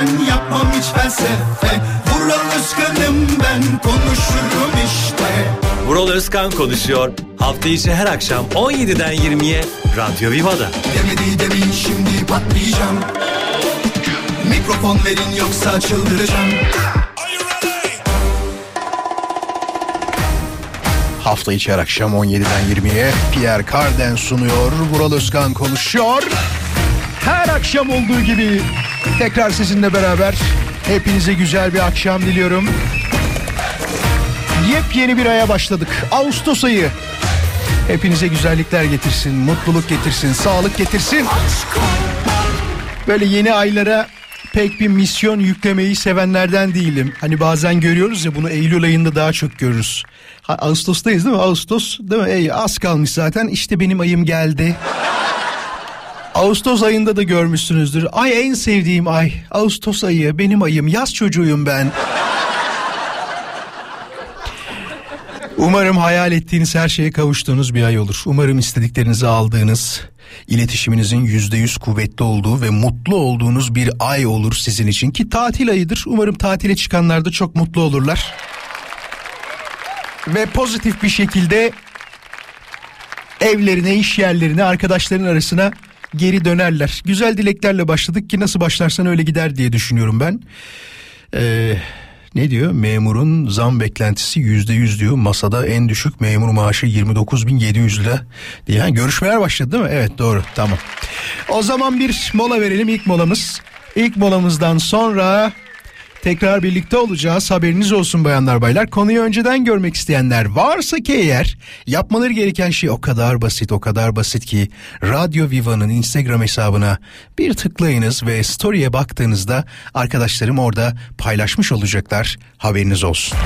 içten yapmam hiç felsefe Vural Özkan'ım ben konuşurum işte Vural Özkan konuşuyor. Hafta içi her akşam 17'den 20'ye Radyo Viva'da. Demedi demin şimdi patlayacağım Mikrofon verin yoksa çıldıracağım Hafta içi her akşam 17'den 20'ye Pierre Carden sunuyor. Vural Özkan konuşuyor. Her akşam olduğu gibi tekrar sizinle beraber hepinize güzel bir akşam diliyorum. Yepyeni bir aya başladık. Ağustos ayı. Hepinize güzellikler getirsin, mutluluk getirsin, sağlık getirsin. Böyle yeni aylara pek bir misyon yüklemeyi sevenlerden değilim. Hani bazen görüyoruz ya bunu Eylül ayında daha çok görürüz. Ağustos'tayız değil mi? Ağustos değil mi? Ey, az kalmış zaten işte benim ayım geldi. Ağustos ayında da görmüşsünüzdür. Ay en sevdiğim ay. Ağustos ayı benim ayım. Yaz çocuğuyum ben. Umarım hayal ettiğiniz her şeye kavuştuğunuz bir ay olur. Umarım istediklerinizi aldığınız, iletişiminizin yüzde yüz kuvvetli olduğu ve mutlu olduğunuz bir ay olur sizin için ki tatil ayıdır. Umarım tatile çıkanlar da çok mutlu olurlar. Ve pozitif bir şekilde evlerine, iş yerlerine, arkadaşların arasına geri dönerler. Güzel dileklerle başladık ki nasıl başlarsan öyle gider diye düşünüyorum ben. Ee, ne diyor? Memurun zam beklentisi yüzde yüz diyor. Masada en düşük memur maaşı 29.700 lira diye. Yani görüşmeler başladı değil mi? Evet doğru tamam. O zaman bir mola verelim ilk molamız. İlk molamızdan sonra tekrar birlikte olacağız. Haberiniz olsun bayanlar baylar. Konuyu önceden görmek isteyenler varsa ki eğer yapmaları gereken şey o kadar basit o kadar basit ki Radyo Viva'nın Instagram hesabına bir tıklayınız ve story'e baktığınızda arkadaşlarım orada paylaşmış olacaklar. Haberiniz olsun.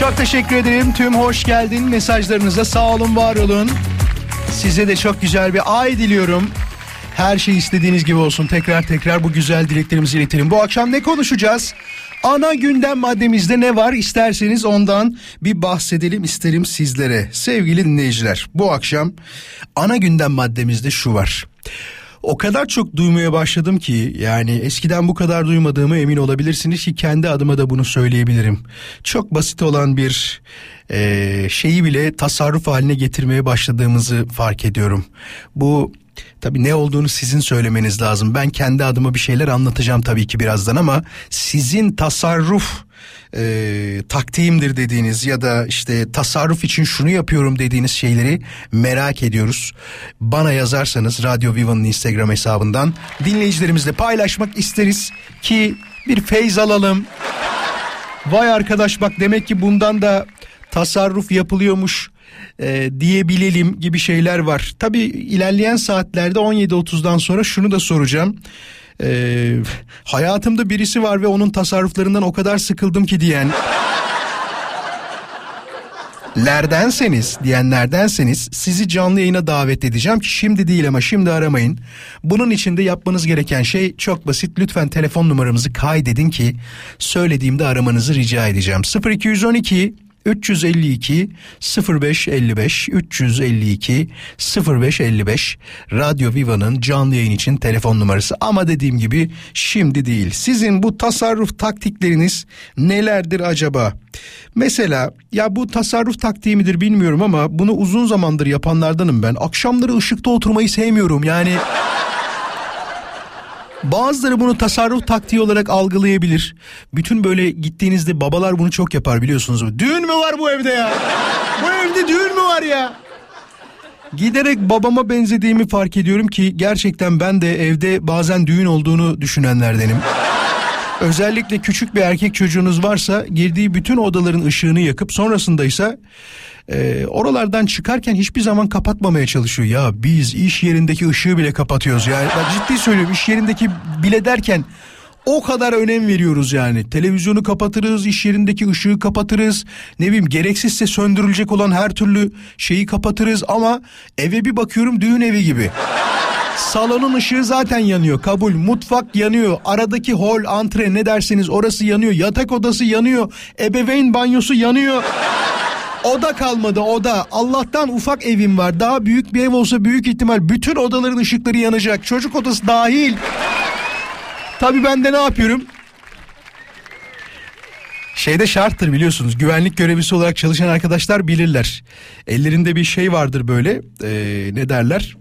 Çok teşekkür ederim. Tüm hoş geldin mesajlarınıza sağ olun var olun. Size de çok güzel bir ay diliyorum. Her şey istediğiniz gibi olsun. Tekrar tekrar bu güzel dileklerimizi iletelim. Bu akşam ne konuşacağız? Ana gündem maddemizde ne var isterseniz ondan bir bahsedelim isterim sizlere. Sevgili dinleyiciler bu akşam ana gündem maddemizde şu var. O kadar çok duymaya başladım ki yani eskiden bu kadar duymadığımı emin olabilirsiniz ki kendi adıma da bunu söyleyebilirim. Çok basit olan bir e, şeyi bile tasarruf haline getirmeye başladığımızı fark ediyorum. Bu Tabii ne olduğunu sizin söylemeniz lazım. Ben kendi adıma bir şeyler anlatacağım tabii ki birazdan ama sizin tasarruf e, taktiğimdir dediğiniz ya da işte tasarruf için şunu yapıyorum dediğiniz şeyleri merak ediyoruz. Bana yazarsanız Radyo Viva'nın Instagram hesabından dinleyicilerimizle paylaşmak isteriz ki bir feyz alalım. Vay arkadaş bak demek ki bundan da tasarruf yapılıyormuş e, diyebilelim gibi şeyler var. Tabi ilerleyen saatlerde 17.30'dan sonra şunu da soracağım. E, hayatımda birisi var ve onun tasarruflarından o kadar sıkıldım ki diyen lerdenseniz diyenlerdenseniz sizi canlı yayına davet edeceğim ki şimdi değil ama şimdi aramayın. Bunun için de yapmanız gereken şey çok basit. Lütfen telefon numaramızı kaydedin ki söylediğimde aramanızı rica edeceğim. 0212 352 0555 352 0555 Radyo Viva'nın canlı yayın için telefon numarası ama dediğim gibi şimdi değil. Sizin bu tasarruf taktikleriniz nelerdir acaba? Mesela ya bu tasarruf taktiği midir bilmiyorum ama bunu uzun zamandır yapanlardanım ben. Akşamları ışıkta oturmayı sevmiyorum yani. Bazıları bunu tasarruf taktiği olarak algılayabilir. Bütün böyle gittiğinizde babalar bunu çok yapar biliyorsunuz. Düğün mü var bu evde ya? bu evde düğün mü var ya? Giderek babama benzediğimi fark ediyorum ki gerçekten ben de evde bazen düğün olduğunu düşünenlerdenim. Özellikle küçük bir erkek çocuğunuz varsa girdiği bütün odaların ışığını yakıp sonrasında ise e, oralardan çıkarken hiçbir zaman kapatmamaya çalışıyor. Ya biz iş yerindeki ışığı bile kapatıyoruz. Yani bak ciddi söylüyorum iş yerindeki bile derken O kadar önem veriyoruz yani. Televizyonu kapatırız, iş yerindeki ışığı kapatırız. Ne bileyim gereksizse söndürülecek olan her türlü şeyi kapatırız ama eve bir bakıyorum düğün evi gibi. Salonun ışığı zaten yanıyor. Kabul. Mutfak yanıyor. Aradaki hol, antre ne derseniz orası yanıyor. Yatak odası yanıyor. Ebeveyn banyosu yanıyor. Oda kalmadı oda. Allah'tan ufak evim var. Daha büyük bir ev olsa büyük ihtimal bütün odaların ışıkları yanacak. Çocuk odası dahil. Tabii ben de ne yapıyorum? Şeyde şarttır biliyorsunuz güvenlik görevlisi olarak çalışan arkadaşlar bilirler. Ellerinde bir şey vardır böyle ee, ne derler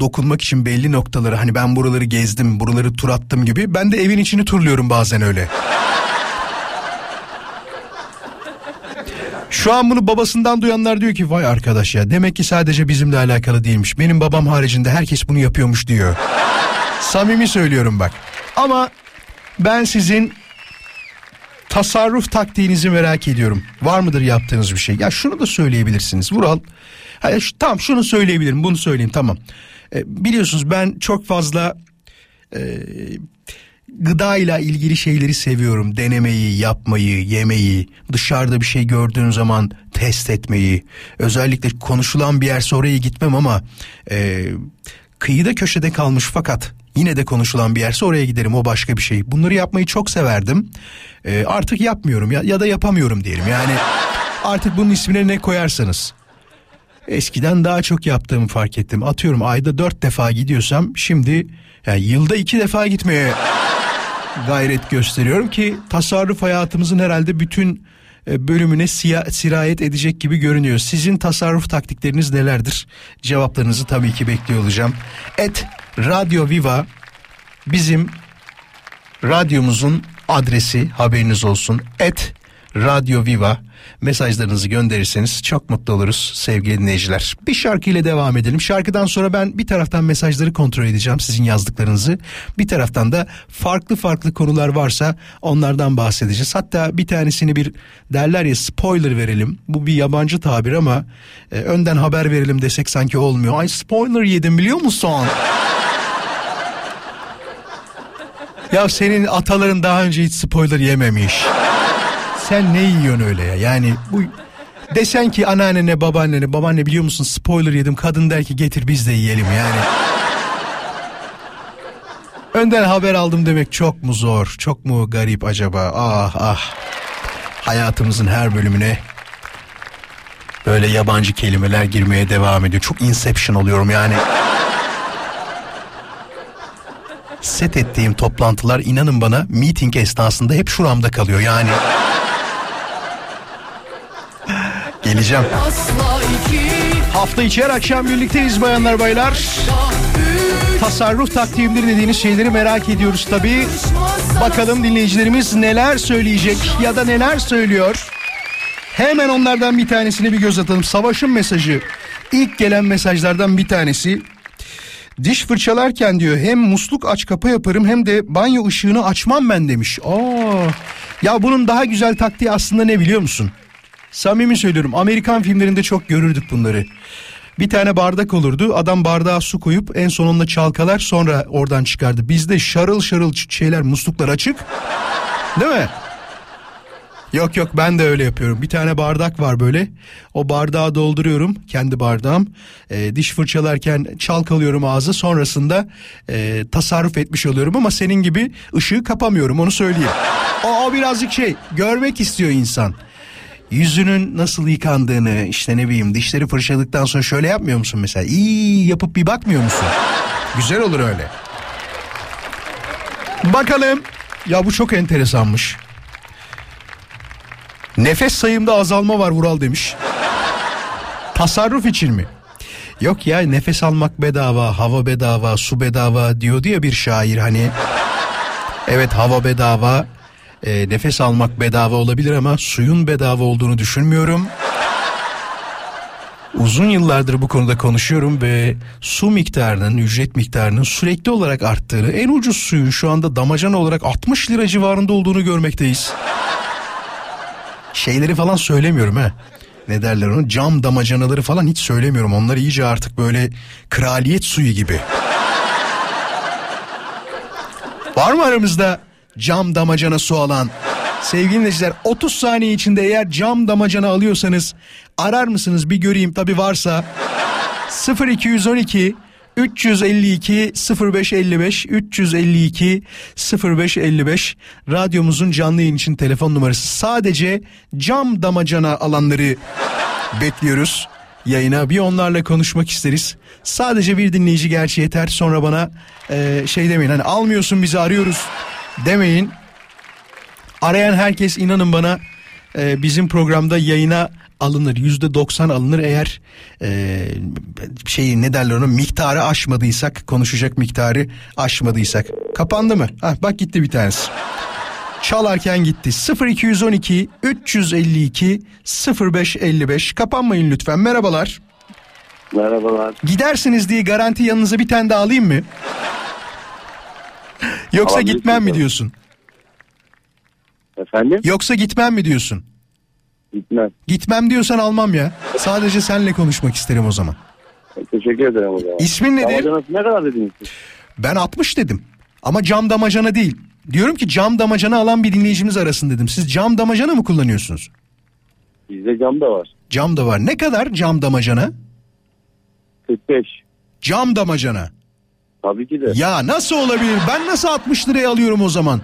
dokunmak için belli noktaları hani ben buraları gezdim buraları tur attım gibi ben de evin içini turluyorum bazen öyle. Şu an bunu babasından duyanlar diyor ki vay arkadaş ya demek ki sadece bizimle alakalı değilmiş. Benim babam haricinde herkes bunu yapıyormuş diyor. Samimi söylüyorum bak. Ama ben sizin tasarruf taktiğinizi merak ediyorum. Var mıdır yaptığınız bir şey? Ya şunu da söyleyebilirsiniz. Vural. Hayır, şu, tamam şunu söyleyebilirim. Bunu söyleyeyim tamam. E, biliyorsunuz ben çok fazla e, gıda ile ilgili şeyleri seviyorum. Denemeyi, yapmayı, yemeyi, dışarıda bir şey gördüğün zaman test etmeyi. Özellikle konuşulan bir yerse oraya gitmem ama e, kıyıda köşede kalmış fakat yine de konuşulan bir yerse oraya giderim o başka bir şey. Bunları yapmayı çok severdim. E, artık yapmıyorum ya, ya da yapamıyorum diyelim. Yani artık bunun ismine ne koyarsanız. Eskiden daha çok yaptığımı fark ettim. Atıyorum ayda dört defa gidiyorsam şimdi yani yılda iki defa gitmeye gayret gösteriyorum ki tasarruf hayatımızın herhalde bütün bölümüne siya, sirayet edecek gibi görünüyor. Sizin tasarruf taktikleriniz nelerdir? Cevaplarınızı tabii ki bekliyor olacağım. Et Radio Viva bizim radyomuzun adresi haberiniz olsun. Et Radio Viva mesajlarınızı gönderirseniz çok mutlu oluruz sevgili dinleyiciler. Bir şarkı ile devam edelim. Şarkıdan sonra ben bir taraftan mesajları kontrol edeceğim sizin yazdıklarınızı. Bir taraftan da farklı farklı konular varsa onlardan bahsedeceğiz. Hatta bir tanesini bir derler ya spoiler verelim. Bu bir yabancı tabir ama e, önden haber verelim desek sanki olmuyor. Ay spoiler yedim biliyor musun? ya senin ataların daha önce hiç spoiler yememiş sen ne yiyorsun öyle ya? Yani bu desen ki anneannene babaannene babaanne biliyor musun spoiler yedim kadın der ki getir biz de yiyelim yani. Önden haber aldım demek çok mu zor çok mu garip acaba ah ah hayatımızın her bölümüne böyle yabancı kelimeler girmeye devam ediyor çok inception oluyorum yani. Set ettiğim toplantılar inanın bana meeting esnasında hep şuramda kalıyor yani. Geleceğim. Hafta içi her akşam birlikteyiz bayanlar baylar. Tasarruf taktiğimdir dediğiniz şeyleri merak ediyoruz tabii. Bakalım dinleyicilerimiz neler söyleyecek ya da neler söylüyor. Hemen onlardan bir tanesine bir göz atalım. Savaş'ın mesajı. İlk gelen mesajlardan bir tanesi. Diş fırçalarken diyor hem musluk aç kapa yaparım hem de banyo ışığını açmam ben demiş. Aa, ya bunun daha güzel taktiği aslında ne biliyor musun? Samimi söylüyorum Amerikan filmlerinde çok görürdük bunları. Bir tane bardak olurdu adam bardağa su koyup en sonunda çalkalar sonra oradan çıkardı. Bizde şarıl şarıl şeyler musluklar açık değil mi? Yok yok ben de öyle yapıyorum. Bir tane bardak var böyle. O bardağı dolduruyorum. Kendi bardağım. E, diş fırçalarken çalkalıyorum ağzı. Sonrasında e, tasarruf etmiş oluyorum. Ama senin gibi ışığı kapamıyorum onu söyleyeyim. O, o birazcık şey görmek istiyor insan yüzünün nasıl yıkandığını işte ne bileyim dişleri fırçaladıktan sonra şöyle yapmıyor musun mesela? İyi yapıp bir bakmıyor musun? Güzel olur öyle. Bakalım. Ya bu çok enteresanmış. Nefes sayımda azalma var Vural demiş. Tasarruf için mi? Yok ya nefes almak bedava, hava bedava, su bedava diyordu ya bir şair hani. Evet hava bedava, e, nefes almak bedava olabilir ama suyun bedava olduğunu düşünmüyorum. Uzun yıllardır bu konuda konuşuyorum ve su miktarının, ücret miktarının sürekli olarak arttığını, en ucuz suyun şu anda damacana olarak 60 lira civarında olduğunu görmekteyiz. Şeyleri falan söylemiyorum ha. Ne derler onu? Cam damacanaları falan hiç söylemiyorum. Onlar iyice artık böyle kraliyet suyu gibi. Var mı aramızda Cam damacana su alan. Sevgili dinleyiciler 30 saniye içinde eğer cam damacana alıyorsanız arar mısınız bir göreyim? Tabi varsa. 0212 352 0555 352 0555 radyomuzun canlı yayın için telefon numarası. Sadece cam damacana alanları bekliyoruz. Yayına bir onlarla konuşmak isteriz. Sadece bir dinleyici gerçi yeter. Sonra bana e, şey demeyin. Hani almıyorsun bizi arıyoruz demeyin arayan herkes inanın bana e, bizim programda yayına alınır. Yüzde doksan alınır eğer e, şeyi ne derler ona miktarı aşmadıysak konuşacak miktarı aşmadıysak. Kapandı mı? Ah, bak gitti bir tanesi. Çalarken gitti. 0212 352 0555 kapanmayın lütfen. Merhabalar. Merhabalar. Gidersiniz diye garanti yanınıza bir tane daha alayım mı? Yoksa Alabilirsiniz gitmem mi diyorsun? Efendim? Yoksa gitmem mi diyorsun? Gitmem. Gitmem diyorsan almam ya. Sadece senle konuşmak isterim o zaman. Teşekkür ederim o zaman. İsmin nedir? Damacanası ne kadar dediniz siz? Ben 60 dedim. Ama cam damacana değil. Diyorum ki cam damacana alan bir dinleyicimiz arasın dedim. Siz cam damacana mı kullanıyorsunuz? Bizde cam da var. Cam da var. Ne kadar cam damacana? 45. Cam damacana. Tabii ki de. Ya nasıl olabilir? Ben nasıl 60 liraya alıyorum o zaman?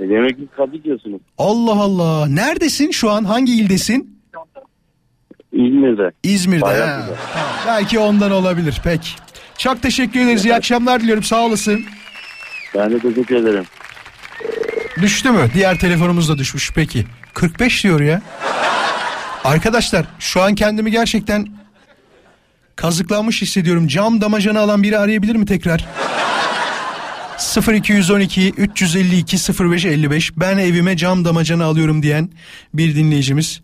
E demek ki tabii diyorsunuz. Allah Allah. Neredesin şu an? Hangi ildesin? İzmir'de. İzmir'de. Bayağı ha. Tamam. Belki ondan olabilir. Peki. Çok teşekkür ederiz. İyi akşamlar diliyorum. Sağ olasın. Ben de teşekkür ederim. Düştü mü? Diğer telefonumuz da düşmüş. Peki. 45 diyor ya. Arkadaşlar şu an kendimi gerçekten kazıklanmış hissediyorum. Cam damacana alan biri arayabilir mi tekrar? 0212 352 0555 ben evime cam damacana alıyorum diyen bir dinleyicimiz.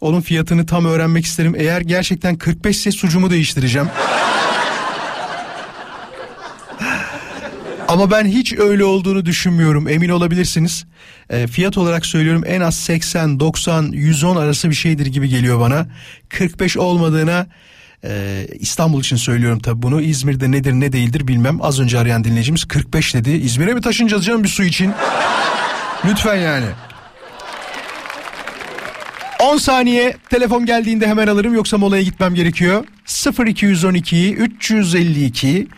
Onun fiyatını tam öğrenmek isterim. Eğer gerçekten 45 ise sucumu değiştireceğim. Ama ben hiç öyle olduğunu düşünmüyorum. Emin olabilirsiniz. E, fiyat olarak söylüyorum en az 80, 90, 110 arası bir şeydir gibi geliyor bana. 45 olmadığına e, İstanbul için söylüyorum tabii bunu. İzmir'de nedir ne değildir bilmem. Az önce arayan dinleyicimiz 45 dedi. İzmir'e mi taşınacağız canım bir su için? Lütfen yani. 10 saniye telefon geldiğinde hemen alırım yoksa molaya gitmem gerekiyor. 0212 352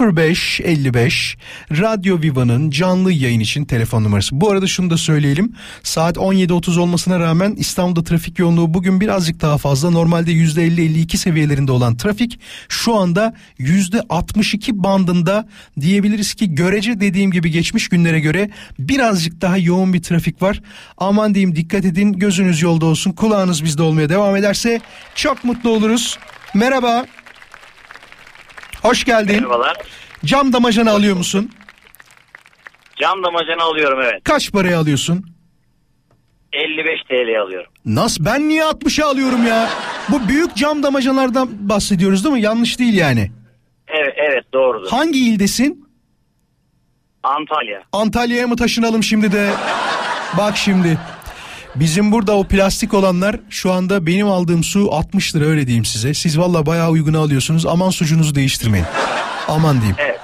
0555 Radyo Viva'nın canlı yayın için telefon numarası. Bu arada şunu da söyleyelim. Saat 17.30 olmasına rağmen İstanbul'da trafik yoğunluğu bugün birazcık daha fazla. Normalde %50-52 seviyelerinde olan trafik şu anda %62 bandında diyebiliriz ki görece dediğim gibi geçmiş günlere göre birazcık daha yoğun bir trafik var. Aman diyeyim dikkat edin gözünüz yolda olsun kulağınız bizde olmaya devam ederse çok mutlu oluruz. Merhaba. Hoş geldin. Merhabalar. Cam damacana alıyor musun? Cam damacana alıyorum evet. Kaç paraya alıyorsun? 55 TL alıyorum. Nasıl? Ben niye 60'a alıyorum ya? Bu büyük cam damacanalardan bahsediyoruz değil mi? Yanlış değil yani. Evet evet doğrudur. Hangi ildesin? Antalya. Antalya'ya mı taşınalım şimdi de? Bak şimdi. Bizim burada o plastik olanlar şu anda benim aldığım su 60 lira öyle diyeyim size. Siz valla bayağı uyguna alıyorsunuz. Aman sucunuzu değiştirmeyin. Aman diyeyim. Evet.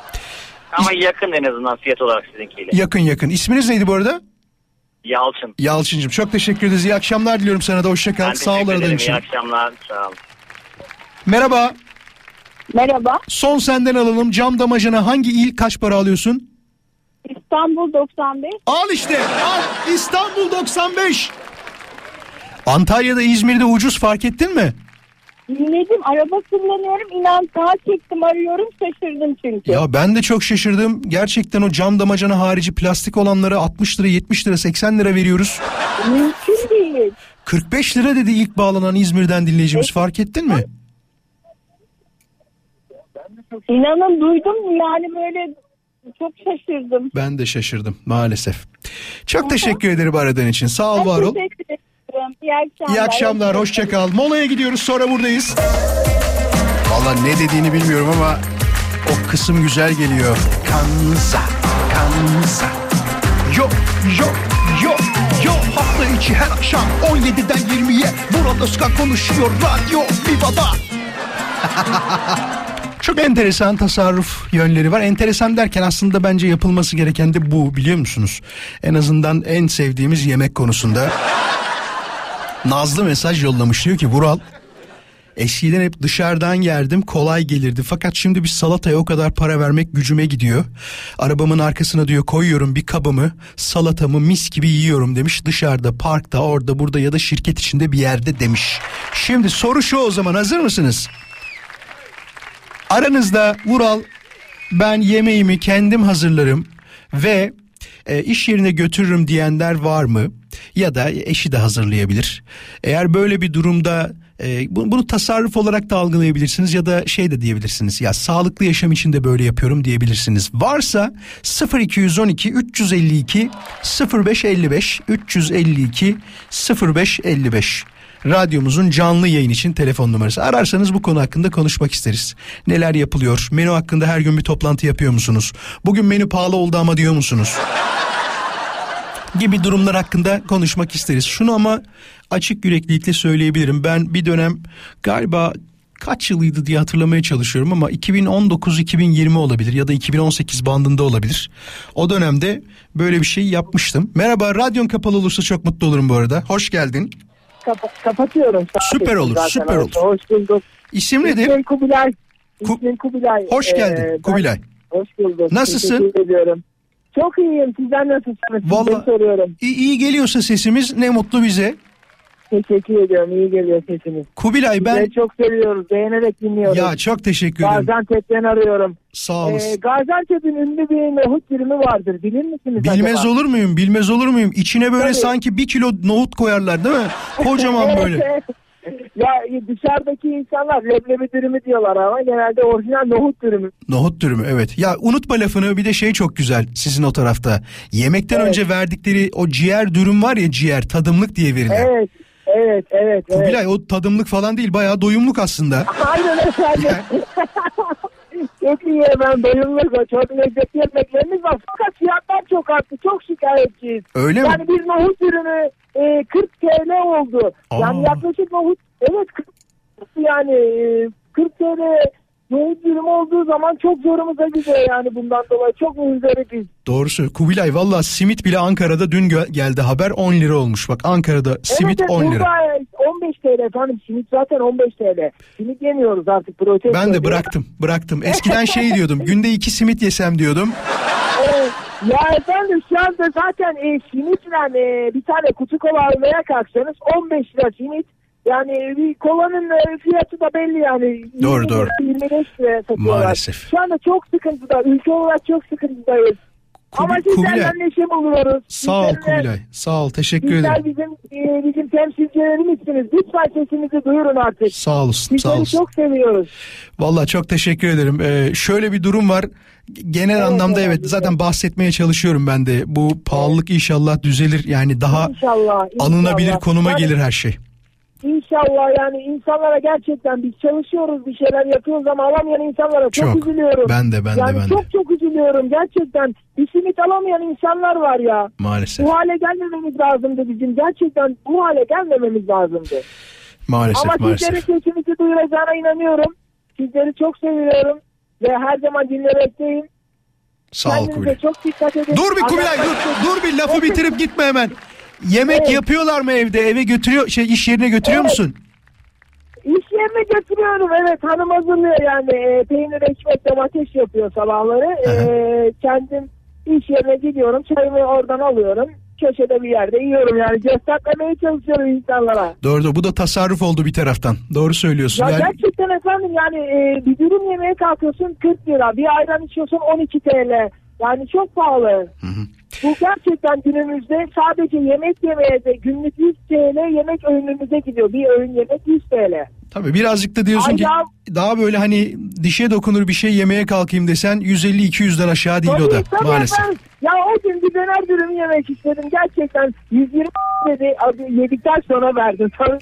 Ama yakın en azından fiyat olarak sizinkiyle. Yakın yakın. İsminiz neydi bu arada? Yalçın. Yalçıncığım çok teşekkür ederiz. İyi akşamlar diliyorum sana da. Hoşça Ben kal. Sağ ol teşekkür aradığın ederim. için. İyi akşamlar. Sağ olun. Merhaba. Merhaba. Son senden alalım. Cam damacana hangi il kaç para alıyorsun? İstanbul 95. Al işte. Al. İstanbul 95. Antalya'da İzmir'de ucuz fark ettin mi? Dinledim. Araba kullanıyorum. İnan sağa çektim arıyorum. Şaşırdım çünkü. Ya ben de çok şaşırdım. Gerçekten o cam damacana harici plastik olanlara 60 lira 70 lira 80 lira veriyoruz. Mümkün değil. 45 lira dedi ilk bağlanan İzmir'den dinleyicimiz fark ettin mi? İnanın duydum yani böyle çok şaşırdım. Ben de şaşırdım maalesef. Çok teşekkür ederim aradığın için. Sağ ol var ol. İyi akşamlar. İyi akşamlar, hoşça kal. Molaya gidiyoruz, sonra buradayız. Valla ne dediğini bilmiyorum ama o kısım güzel geliyor. Kansa, kansa. Yo, yo, yo, yo. Hafta içi her akşam 17'den 20'ye Murat Özkan konuşuyor Radyo Viva'da. Çok enteresan tasarruf yönleri var. Enteresan derken aslında bence yapılması gereken de bu biliyor musunuz? En azından en sevdiğimiz yemek konusunda. Nazlı mesaj yollamış diyor ki Vural Eskiden hep dışarıdan yerdim kolay gelirdi fakat şimdi bir salataya o kadar para vermek gücüme gidiyor. Arabamın arkasına diyor koyuyorum bir kabımı salatamı mis gibi yiyorum demiş dışarıda parkta orada burada ya da şirket içinde bir yerde demiş. Şimdi soru şu o zaman hazır mısınız? Aranızda Vural ben yemeğimi kendim hazırlarım ve e, iş yerine götürürüm diyenler var mı? Ya da eşi de hazırlayabilir. Eğer böyle bir durumda e, bunu, tasarruf olarak da algılayabilirsiniz ya da şey de diyebilirsiniz. Ya sağlıklı yaşam için de böyle yapıyorum diyebilirsiniz. Varsa 0212 352 0555 352 0555 radyomuzun canlı yayın için telefon numarası. Ararsanız bu konu hakkında konuşmak isteriz. Neler yapılıyor? Menü hakkında her gün bir toplantı yapıyor musunuz? Bugün menü pahalı oldu ama diyor musunuz? gibi durumlar hakkında konuşmak isteriz. Şunu ama açık yüreklilikle söyleyebilirim. Ben bir dönem galiba kaç yılıydı diye hatırlamaya çalışıyorum ama 2019-2020 olabilir ya da 2018 bandında olabilir. O dönemde böyle bir şey yapmıştım. Merhaba radyon kapalı olursa çok mutlu olurum bu arada. Hoş geldin. Kapa- kapatıyorum. Süper olur, Zaten süper olur. Hoş bulduk. İsim nedir? İsmim Kubilay. Ku- İsmim Kubilay. Hoş Ee, geldin ben- Kubilay. Hoş bulduk. Nasılsın? Teşekkür ediyorum. Çok iyiyim. Sizden nasılsınız? Vallahi- Sizleri soruyorum. İyi, iyi geliyorsa sesimiz ne mutlu bize. Teşekkür ediyorum. İyi geliyor sesiniz. Kubilay ben Ben çok seviyoruz. Beğenerek dinliyorum. ya çok teşekkür ederim. Gaziantep'ten arıyorum. Sağ Ee, olasın. Gaziantep'in ünlü bir nohut dürümü vardır. Bilir misiniz Bilmez acaba? olur muyum? Bilmez olur muyum? İçine böyle Tabii. sanki bir kilo nohut koyarlar değil mi? Kocaman böyle. ya dışarıdaki insanlar leblebi dürümü diyorlar ama genelde orijinal nohut dürümü. Nohut dürümü evet. Ya unutma lafını bir de şey çok güzel sizin o tarafta. Yemekten Evet. önce verdikleri o ciğer dürüm var ya ciğer tadımlık diye verilen. Evet, evet, evet. evet. Kubilay o tadımlık falan değil bayağı doyumluk aslında. Aynen efendim. çok iyi ben doyumluk çok lezzetli yemeklerimiz var. Fakat fiyatlar çok arttı. Çok şikayetçiyiz. Öyle mi? Yani bir nohut ürünü e, 40 TL oldu. Yani Aa. yaklaşık nohut evet 40 yani e, 40 TL nohut ürünü olduğu zaman çok zorumuza gidiyor yani bundan dolayı. Çok muzdaripiz. Doğrusu Kubilay valla simit bile Ankara'da dün geldi haber 10 lira olmuş. Bak Ankara'da simit evet, 10 lira. burada 15 TL efendim. Simit zaten 15 TL. Simit yemiyoruz artık. Protein Ben de bıraktım bıraktım. Eskiden şey diyordum günde iki simit yesem diyordum. Evet. Ya efendim şu anda zaten e, simitle e, bir tane kutu kola almaya kalksanız 15 lira simit. Yani bir kolanın e, fiyatı da belli yani. Doğru, 20 doğru. lira, 25 liraya satıyorlar. Maalesef. Şu anda çok sıkıntıda. Ülke olarak çok sıkıntıdayız. Kubi- Ama sizlerden neşe buluyoruz. Sağ ol Sizlerle- Kubilay. Sağ ol teşekkür Sizler ederim. bizim, e, bizim temsilcilerimizsiniz. Lütfen sesimizi duyurun artık. Sağ olasın sağ Sizleri olasın. çok seviyoruz. Valla çok teşekkür ederim. Ee, şöyle bir durum var. Genel anlamda evet evet. zaten bahsetmeye çalışıyorum ben de. Bu pahalılık inşallah düzelir. Yani daha İnşallah. alınabilir inşallah. konuma Yani gelir her şey. İnşallah yani insanlara gerçekten biz çalışıyoruz bir şeyler yapıyoruz ama alamayan insanlara çok, Çok. üzülüyorum. Ben de, ben de, yani ben de. çok çok üzülüyorum gerçekten. Bir simit alamayan insanlar var ya. Maalesef. Bu hale gelmememiz lazımdı bizim. Gerçekten bu hale gelmememiz lazımdı. Maalesef ama maalesef. sizlerin sesimizi duyuracağına inanıyorum. Sizleri çok seviyorum. Ve her zaman dinlemekteyim. Sağ ol Kubilay. çok dikkat edin. Dur bir Kubilay dur. Dur bir lafı bitirip gitme hemen. Yemek Evet. yapıyorlar mı evde? Eve götürüyor şey iş yerine götürüyor Evet. musun? İş yerine götürüyorum evet hanım hazırlıyor yani e, peynir ekmek domates yapıyor sabahları e, kendim iş yerine gidiyorum çayımı oradan alıyorum köşede bir yerde yiyorum yani göstermeye çalışıyorum insanlara. Doğru doğru. Bu da tasarruf oldu bir taraftan. Doğru söylüyorsun. Ya Yani gerçekten efendim yani e, bir dürüm yemeye kalkıyorsun 40 lira bir ayran içiyorsun 12 TL yani çok pahalı. Bu gerçekten günümüzde sadece yemek yemeye de günlük 100 TL yemek öğünümüze gidiyor. Bir öğün yemek 100 TL. tabii birazcık da diyorsun ki Aynen. daha böyle hani dişe dokunur bir şey yemeye kalkayım desen 150-200'den aşağı değil o da Tabii, tabii maalesef. efendim. Ya o gün bir döner dürüm yemek istedim. Gerçekten 120 dedi. Abi yedikten sonra verdim. Tabii.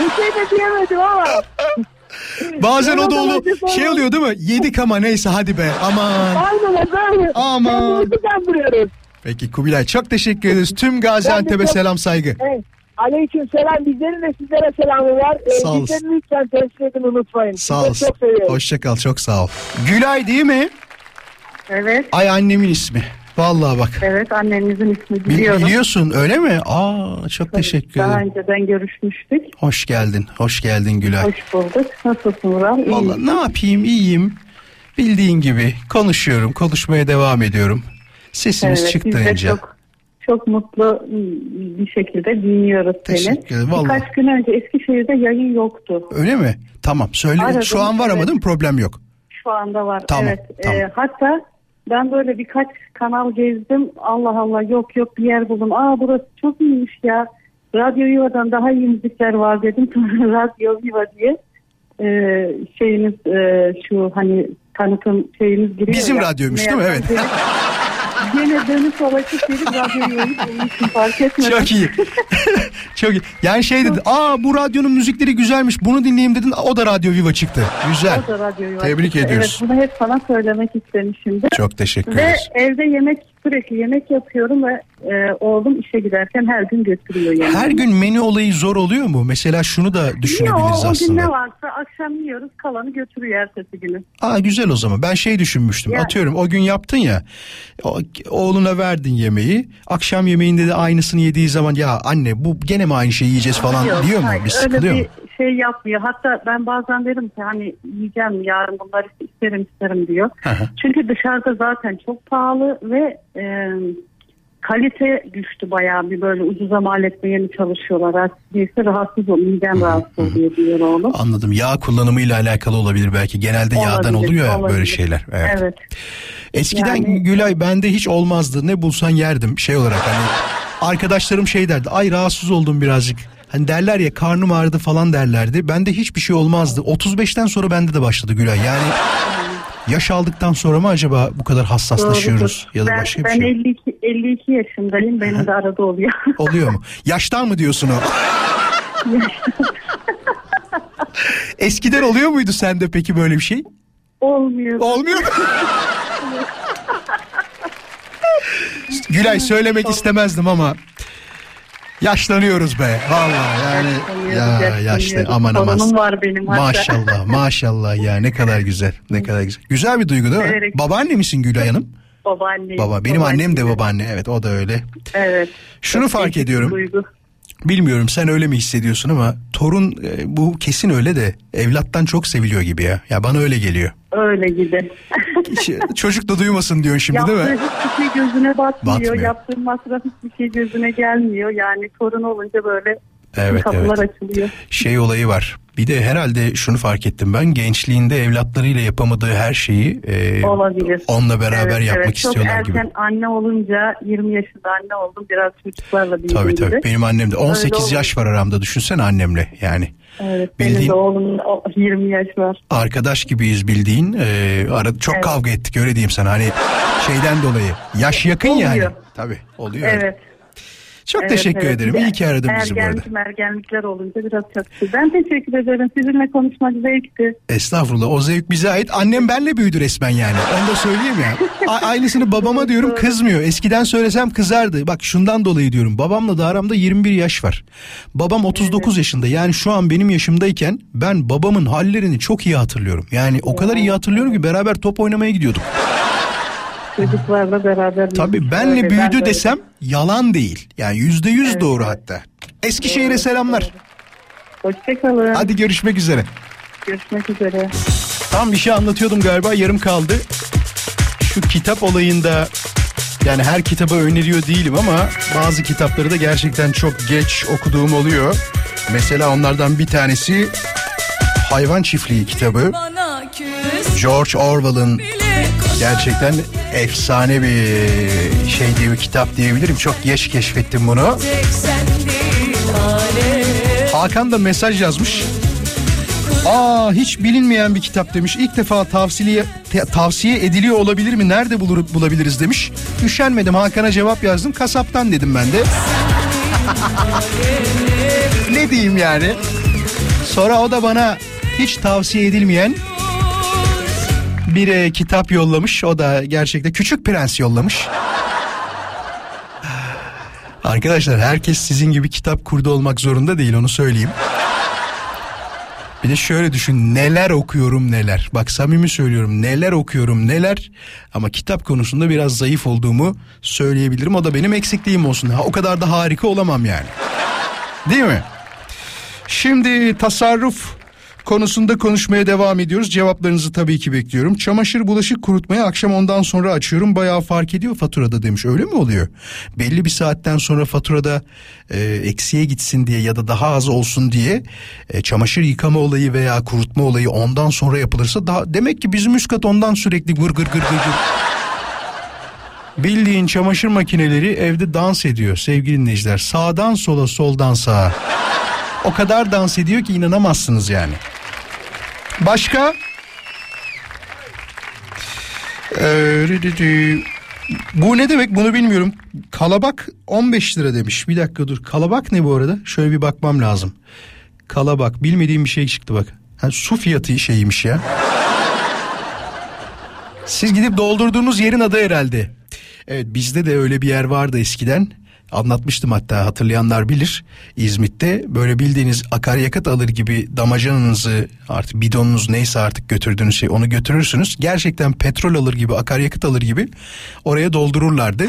bir şey de diyemedim ama. Bazen o da Ben olu şey oluyor değil mi? Yedik ama neyse hadi be aman. Aynen efendim. Aman. Kandırıyoruz. Peki Kubilay çok teşekkür ederiz. Tüm Gaziantep'e selam saygı. Evet. Aleyküm selam. Bizlerin de sizlere selamı var. Ee, Sağ ol. bizleri lütfen temsil edin unutmayın. Sağ ol. Çok seviyorum. Hoşça kal çok sağ ol. Gülay değil mi? Evet, Ay annemin ismi. Vallahi bak. evet annemizin ismi Bil- biliyorum. biliyorsun öyle mi? Aa çok teşekkür Daha ederim. önceden görüşmüştük. Hoş geldin. Hoş geldin Gülay. Hoş bulduk. Nasılsın? İyi Vallahi misin? ne yapayım iyiyim. Bildiğin gibi konuşuyorum. Konuşmaya devam ediyorum. Sesimiz Evet, çıktı biz de önce. çok, çok mutlu bir şekilde dinliyoruz seni. Teşekkür ederim, vallahi. Birkaç gün önce Eskişehir'de yayın yoktu. Öyle mi? Tamam söyle. Aradım, Şu an var ama evet. değil mi? Problem yok. Şu anda var. Tamam, evet. tamam. Ee, hatta ben böyle birkaç kanal gezdim. Allah Allah yok yok bir yer buldum. Aa burası çok iyiymiş ya. Radyo Viva'dan daha iyi müzikler var dedim. Radyo Viva diye e, şeyiniz e, şu hani tanıtım şeyiniz giriyor Bizim ya. radyoymuş değil mi? Evet. Gene, dönüp dolaşıp gelip Radyo Viva'yı bulmuşum fark etmedim. Çok iyi. Çok iyi. Yani şey dedi. Aa bu radyonun müzikleri güzelmiş. Bunu dinleyeyim dedin. O da Radyo Viva çıktı. Güzel. O da Radyo Viva. Tebrik çıktı. ediyoruz. Evet bunu hep sana söylemek istemişimdir. Çok teşekkür Ve ederiz. evde yemek sürekli yemek yapıyorum ve e, oğlum işe giderken her gün götürüyor yani. Her gün menü olayı zor oluyor mu? Mesela şunu da Yok, düşünebiliriz o gün aslında. ne varsa akşam yiyoruz kalanı götürüyor ertesi günü. Aa güzel o zaman. Ben şey düşünmüştüm. Yani. Atıyorum o gün yaptın ya. o- oğluna verdin yemeği. Akşam yemeğinde de aynısını yediği zaman ya anne bu gene mi aynı şeyi yiyeceğiz falan Yok, diyor mu? hayır, Bir sıkılıyor öyle mu? bir şey yapmıyor. Hatta ben bazen derim ki hani yiyeceğim yarın bunları isterim isterim diyor. Çünkü dışarıda zaten çok pahalı ve e, kalite düştü bayağı bir böyle ucuza mal etmeye mi çalışıyorlar. Artık Değilse rahatsız ol, midem rahatsız oluyor diyor oğlum. Anladım. Yağ kullanımıyla alakalı olabilir belki. Genelde yağdan Olabilir, oluyor ya böyle şeyler. Evet. evet. Eskiden Yani- Gülay bende hiç olmazdı. Ne bulsan yerdim şey olarak hani arkadaşlarım şey derdi. Ay rahatsız oldum birazcık. Hani derler ya karnım ağrıdı falan derlerdi. Bende hiçbir şey olmazdı. 35'ten sonra bende de başladı Gülay. Yani yaş aldıktan sonra mı acaba bu kadar hassaslaşıyoruz Doğrudur. ya da ben, başka bir ben şey? 52, 52 yaşındayım. Benim de arada oluyor. Oluyor mu? Yaştan mı diyorsun o? Eskiden oluyor muydu sende peki böyle bir şey? Olmuyor. Olmuyor mu? Gülay söylemek istemezdim ama yaşlanıyoruz be. Vallahi yani ya yaşlı aman aman. Var benim hatta. Maşallah maşallah ya ne kadar güzel ne kadar güzel. Güzel bir duygu değil mi? Evet. Babaanne misin Gülay Hanım? Babaanne. Baba benim annem de babaanne evet o da öyle. Evet. Şunu Çok fark ediyorum. Duygu. Bilmiyorum sen öyle mi hissediyorsun ama torun e, bu kesin öyle de evlattan çok seviliyor gibi ya. Ya bana öyle geliyor. Öyle gibi. Çocuk da duymasın diyorsun şimdi değil Yaptığı mi? hiçbir şey gözüne batmıyor. Batmıyor. Yaptığı masraf hiçbir şey gözüne gelmiyor. Yani torun olunca böyle Evet, kapılar evet. açılıyor. Şey olayı var. Bir de herhalde şunu fark ettim ben gençliğinde evlatlarıyla yapamadığı her şeyi e, Olabilir. onunla beraber Evet, yapmak evet. istiyorlar Çok gibi. erken anne olunca 20 yaşında anne oldum. Biraz çocuklarla büyüdüm Tabii gibi. tabii. Benim annem de 18 olur. yaş var aramda düşünsene annemle yani. Evet, Bildiğin- benim de oğlumun o- 20 yaş var. Arkadaş gibiyiz bildiğin. E, arada çok Evet. kavga ettik öyle diyeyim sana. Hani şeyden dolayı. Yaş yakın Oluyor. yani. Tabii oluyor. öyle. Evet. Çok evet, teşekkür evet. ederim. İyi ki aradın bizi bu arada. Ergenlik mergenlikler olunca biraz çatışıyor. Ben teşekkür ederim. Sizinle konuşmak zevkti. Estağfurullah o zevk bize ait. Annem benle büyüdü resmen yani. Onu da söyleyeyim ya. A- aynısını babama diyorum kızmıyor. Eskiden söylesem kızardı. Bak şundan dolayı diyorum. Babamla da aramda 21 yaş var. Babam 39 yaşında. Yani şu an benim yaşımdayken ben babamın hallerini çok iyi hatırlıyorum. Yani o kadar iyi hatırlıyorum ki beraber top oynamaya gidiyorduk. Çocuklarla beraber. Tabii benle ben büyüdü de- desem yalan değil. Yani yüzde yüz doğru hatta. Eskişehir'e selamlar. Hoşçakalın. Hadi görüşmek üzere. Görüşmek üzere. Tam bir şey anlatıyordum galiba yarım kaldı. Şu kitap olayında yani her kitabı öneriyor değilim ama bazı kitapları da gerçekten çok geç okuduğum oluyor. Mesela onlardan bir tanesi Hayvan Çiftliği kitabı. George Orwell'ın gerçekten efsane bir şey diye bir kitap diyebilirim. Çok geç keşfettim bunu. Hakan da mesaj yazmış. Aa hiç bilinmeyen bir kitap demiş. İlk defa tavsiye tavsiye ediliyor olabilir mi? Nerede bulur, bulabiliriz demiş. Üşenmedim Hakan'a cevap yazdım. Kasaptan dedim ben de. ne diyeyim yani? Sonra o da bana hiç tavsiye edilmeyen bir e, kitap yollamış. O da gerçekten Küçük Prens yollamış. Arkadaşlar herkes sizin gibi kitap kurdu olmak zorunda değil onu söyleyeyim. Bir de şöyle düşün neler okuyorum neler. Bak samimi söylüyorum neler okuyorum neler. Ama kitap konusunda biraz zayıf olduğumu söyleyebilirim. O da benim eksikliğim olsun. Ha, o kadar da harika olamam yani. Değil mi? Şimdi tasarruf konusunda konuşmaya devam ediyoruz. Cevaplarınızı tabii ki bekliyorum. Çamaşır bulaşık kurutmayı akşam ondan sonra açıyorum. Bayağı fark ediyor faturada demiş. Öyle mi oluyor? Belli bir saatten sonra faturada e, eksiye gitsin diye ya da daha az olsun diye e, çamaşır yıkama olayı veya kurutma olayı ondan sonra yapılırsa daha demek ki bizim üst kat ondan sürekli gır gır gır gır gır. Bildiğin çamaşır makineleri evde dans ediyor sevgili dinleyiciler. Sağdan sola soldan sağa. O kadar dans ediyor ki inanamazsınız yani. Başka? Ee, bu ne demek bunu bilmiyorum. Kalabak 15 lira demiş. Bir dakika dur. Kalabak ne bu arada? Şöyle bir bakmam lazım. Kalabak bilmediğim bir şey çıktı bak. Ha, su fiyatı şeyiymiş ya. Siz gidip doldurduğunuz yerin adı herhalde. Evet bizde de öyle bir yer vardı eskiden. Anlatmıştım hatta hatırlayanlar bilir. İzmit'te böyle bildiğiniz akaryakıt alır gibi damacanınızı artık bidonunuz neyse artık götürdüğünüz şey onu götürürsünüz. Gerçekten petrol alır gibi akaryakıt alır gibi oraya doldururlardı.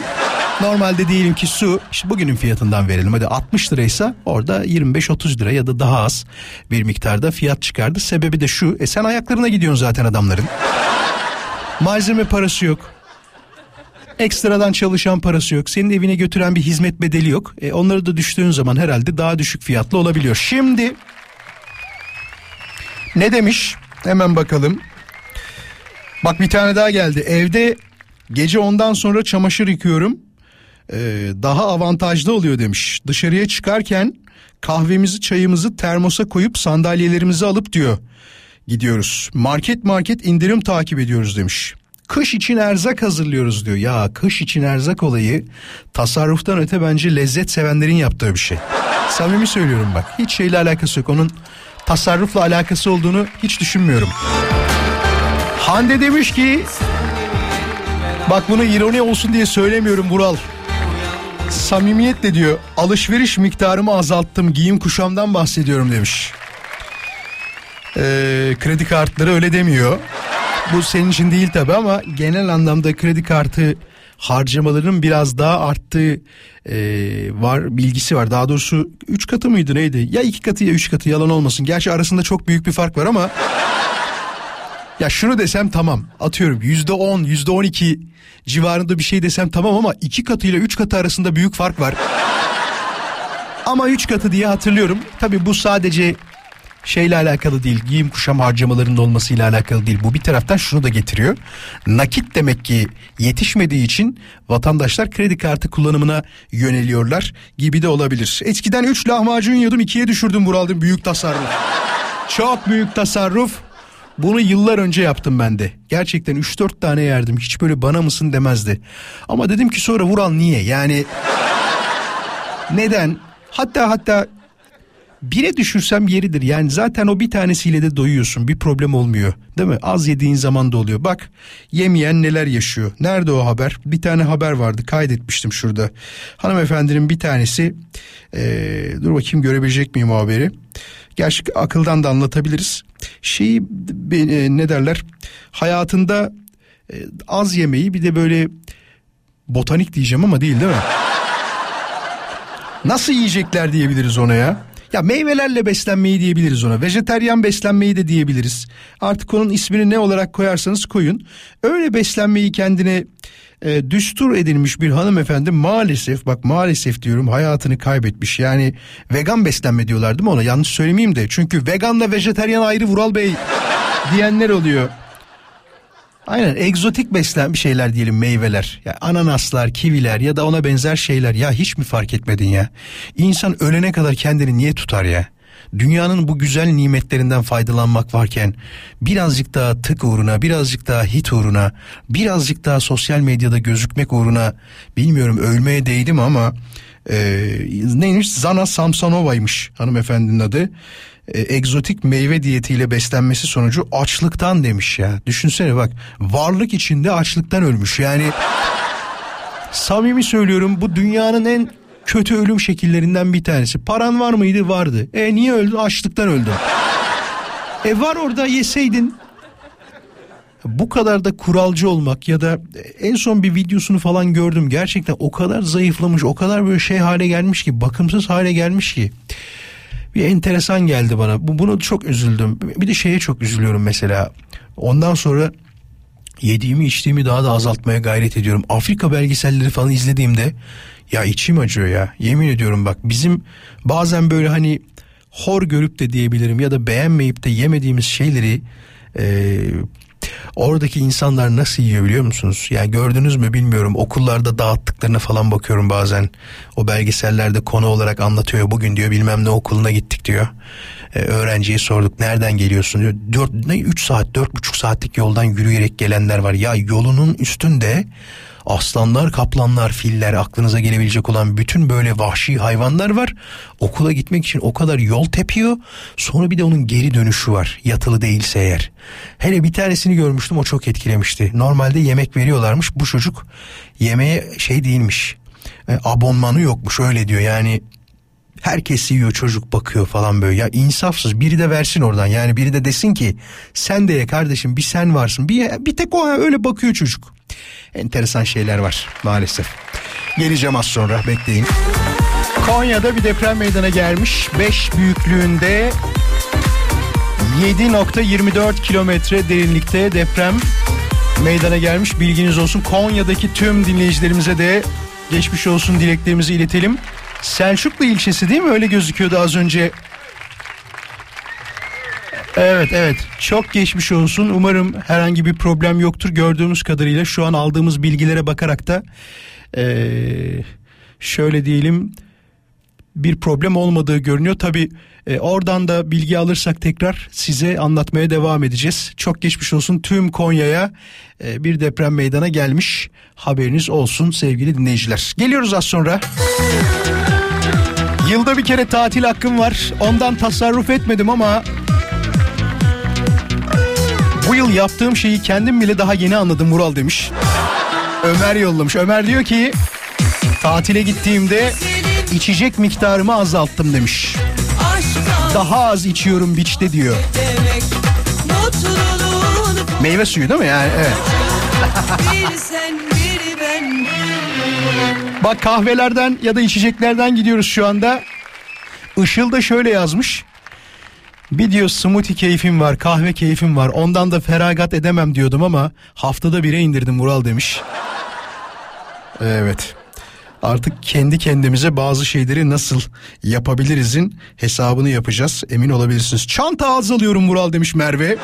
Normalde diyelim ki su işte bugünün fiyatından verelim hadi 60 liraysa orada 25-30 lira ya da daha az bir miktarda fiyat çıkardı. Sebebi de şu e sen ayaklarına gidiyorsun zaten adamların. Malzeme parası yok ekstradan çalışan parası yok. Senin evine götüren bir hizmet bedeli yok. E, onları da düştüğün zaman herhalde daha düşük fiyatlı olabiliyor. Şimdi ne demiş? Hemen bakalım. Bak bir tane daha geldi. Evde gece ondan sonra çamaşır yıkıyorum. Ee, daha avantajlı oluyor demiş. Dışarıya çıkarken kahvemizi çayımızı termosa koyup sandalyelerimizi alıp diyor. Gidiyoruz. Market market indirim takip ediyoruz demiş. Kış için erzak hazırlıyoruz diyor. Ya kış için erzak olayı tasarruftan öte bence lezzet sevenlerin yaptığı bir şey. Samimi söylüyorum bak. Hiç şeyle alakası yok. Onun tasarrufla alakası olduğunu hiç düşünmüyorum. Hande demiş ki bak bunu ironi olsun diye söylemiyorum Vural. Samimiyetle diyor alışveriş miktarımı azalttım giyim kuşamdan bahsediyorum demiş. Ee, kredi kartları öyle demiyor. Bu senin için değil tabi ama genel anlamda kredi kartı harcamaların biraz daha arttığı e, var bilgisi var. Daha doğrusu 3 katı mıydı neydi? Ya 2 katı ya 3 katı yalan olmasın. Gerçi arasında çok büyük bir fark var ama ya şunu desem tamam atıyorum yüzde on yüzde on iki civarında bir şey desem tamam ama iki katı ile üç katı arasında büyük fark var. ama üç katı diye hatırlıyorum. Tabi bu sadece şeyle alakalı değil. Giyim kuşam harcamalarının olmasıyla alakalı değil. Bu bir taraftan şunu da getiriyor. Nakit demek ki yetişmediği için vatandaşlar kredi kartı kullanımına yöneliyorlar gibi de olabilir. Eskiden 3 lahmacun yiyordum 2'ye düşürdüm Bural'dım büyük tasarruf. Çok büyük tasarruf. Bunu yıllar önce yaptım ben de. Gerçekten 3-4 tane yerdim. Hiç böyle bana mısın demezdi. Ama dedim ki sonra Vural niye? Yani neden? Hatta hatta bire düşürsem yeridir. Yani zaten o bir tanesiyle de doyuyorsun. Bir problem olmuyor. Değil mi? Az yediğin zaman da oluyor. Bak yemeyen neler yaşıyor. Nerede o haber? Bir tane haber vardı. Kaydetmiştim şurada. Hanımefendinin bir tanesi ee, dur bakayım görebilecek miyim o haberi? Gerçi akıldan da anlatabiliriz. Şeyi e, ne derler? Hayatında e, az yemeği bir de böyle botanik diyeceğim ama değil değil mi? Nasıl yiyecekler diyebiliriz ona ya? Ya meyvelerle beslenmeyi diyebiliriz ona. Vejeteryan beslenmeyi de diyebiliriz. Artık onun ismini ne olarak koyarsanız koyun. Öyle beslenmeyi kendine e, düstur edilmiş bir hanımefendi maalesef bak maalesef diyorum hayatını kaybetmiş. Yani vegan beslenme diyorlar değil mi ona? Yanlış söylemeyeyim de. Çünkü veganla vejeteryan ayrı Vural Bey diyenler oluyor. Aynen egzotik beslen bir şeyler diyelim meyveler. Ya ananaslar, kiviler ya da ona benzer şeyler. Ya hiç mi fark etmedin ya? İnsan ölene kadar kendini niye tutar ya? Dünyanın bu güzel nimetlerinden faydalanmak varken birazcık daha tık uğruna, birazcık daha hit uğruna, birazcık daha sosyal medyada gözükmek uğruna bilmiyorum ölmeye değdim ama e, neymiş? Zana Samsonova'ymış hanımefendinin adı e, egzotik meyve diyetiyle beslenmesi sonucu açlıktan demiş ya. Düşünsene bak varlık içinde açlıktan ölmüş yani. samimi söylüyorum bu dünyanın en kötü ölüm şekillerinden bir tanesi. Paran var mıydı? Vardı. E niye öldün? Açlıktan öldüm. E var orada yeseydin. Bu kadar da kuralcı olmak ya da en son bir videosunu falan gördüm. Gerçekten o kadar zayıflamış, o kadar böyle şey hale gelmiş ki, bakımsız hale gelmiş ki. Bir enteresan geldi bana. Bu bunu çok üzüldüm. Bir de şeye çok üzülüyorum mesela. Ondan sonra yediğimi içtiğimi daha da azaltmaya gayret ediyorum. Afrika belgeselleri falan izlediğimde ya içim acıyor ya. Yemin ediyorum bak bizim bazen böyle hani hor görüp de diyebilirim ya da beğenmeyip de yemediğimiz şeyleri e, oradaki insanlar nasıl yiyor biliyor musunuz? Yani gördünüz mü bilmiyorum okullarda dağıttıklarına falan bakıyorum bazen. O belgesellerde konu olarak anlatıyor. Bugün diyor bilmem ne okuluna gittik diyor. Ee, öğrenciye sorduk nereden geliyorsun diyor. 4, ne 3 saat 4,5 saatlik yoldan yürüyerek gelenler var. Ya yolunun üstünde aslanlar, kaplanlar, filler aklınıza gelebilecek olan bütün böyle vahşi hayvanlar var. Okula gitmek için o kadar yol tepiyor. Sonra bir de onun geri dönüşü var. Yatılı değilse eğer. Hele bir tanesini görmüştüm o çok etkilemişti. Normalde yemek veriyorlarmış. Bu çocuk yemeğe şey değilmiş. E, abonmanı yokmuş öyle diyor. Yani Herkes yiyor çocuk bakıyor falan böyle ya insafsız biri de versin oradan yani biri de desin ki sen de ye kardeşim bir sen varsın bir, bir tek o öyle bakıyor çocuk enteresan şeyler var maalesef. Geleceğim az sonra bekleyin. Konya'da bir deprem meydana gelmiş. 5 büyüklüğünde 7.24 kilometre derinlikte deprem meydana gelmiş. Bilginiz olsun. Konya'daki tüm dinleyicilerimize de geçmiş olsun dileklerimizi iletelim. Selçuklu ilçesi değil mi? Öyle gözüküyordu az önce. Evet evet. Çok geçmiş olsun. Umarım herhangi bir problem yoktur. Gördüğümüz kadarıyla şu an aldığımız bilgilere bakarak da ee, şöyle diyelim bir problem olmadığı görünüyor. Tabi e, oradan da bilgi alırsak tekrar size anlatmaya devam edeceğiz. Çok geçmiş olsun. Tüm Konya'ya e, bir deprem meydana gelmiş. Haberiniz olsun sevgili dinleyiciler. Geliyoruz az sonra. Yılda bir kere tatil hakkım var. Ondan tasarruf etmedim ama bu yıl yaptığım şeyi kendim bile daha yeni anladım Mural demiş. Ömer yollamış. Ömer diyor ki tatile gittiğimde içecek miktarımı azalttım demiş. Daha az içiyorum biçte diyor. Meyve suyu değil mi yani? Evet. Bak kahvelerden ya da içeceklerden gidiyoruz şu anda. Işıl da şöyle yazmış. Bir diyor smoothie keyfim var, kahve keyfim var. Ondan da feragat edemem diyordum ama haftada bire indirdim Mural demiş. Evet. Artık kendi kendimize bazı şeyleri nasıl yapabilirizin hesabını yapacağız. Emin olabilirsiniz. Çanta azalıyorum Mural demiş Merve.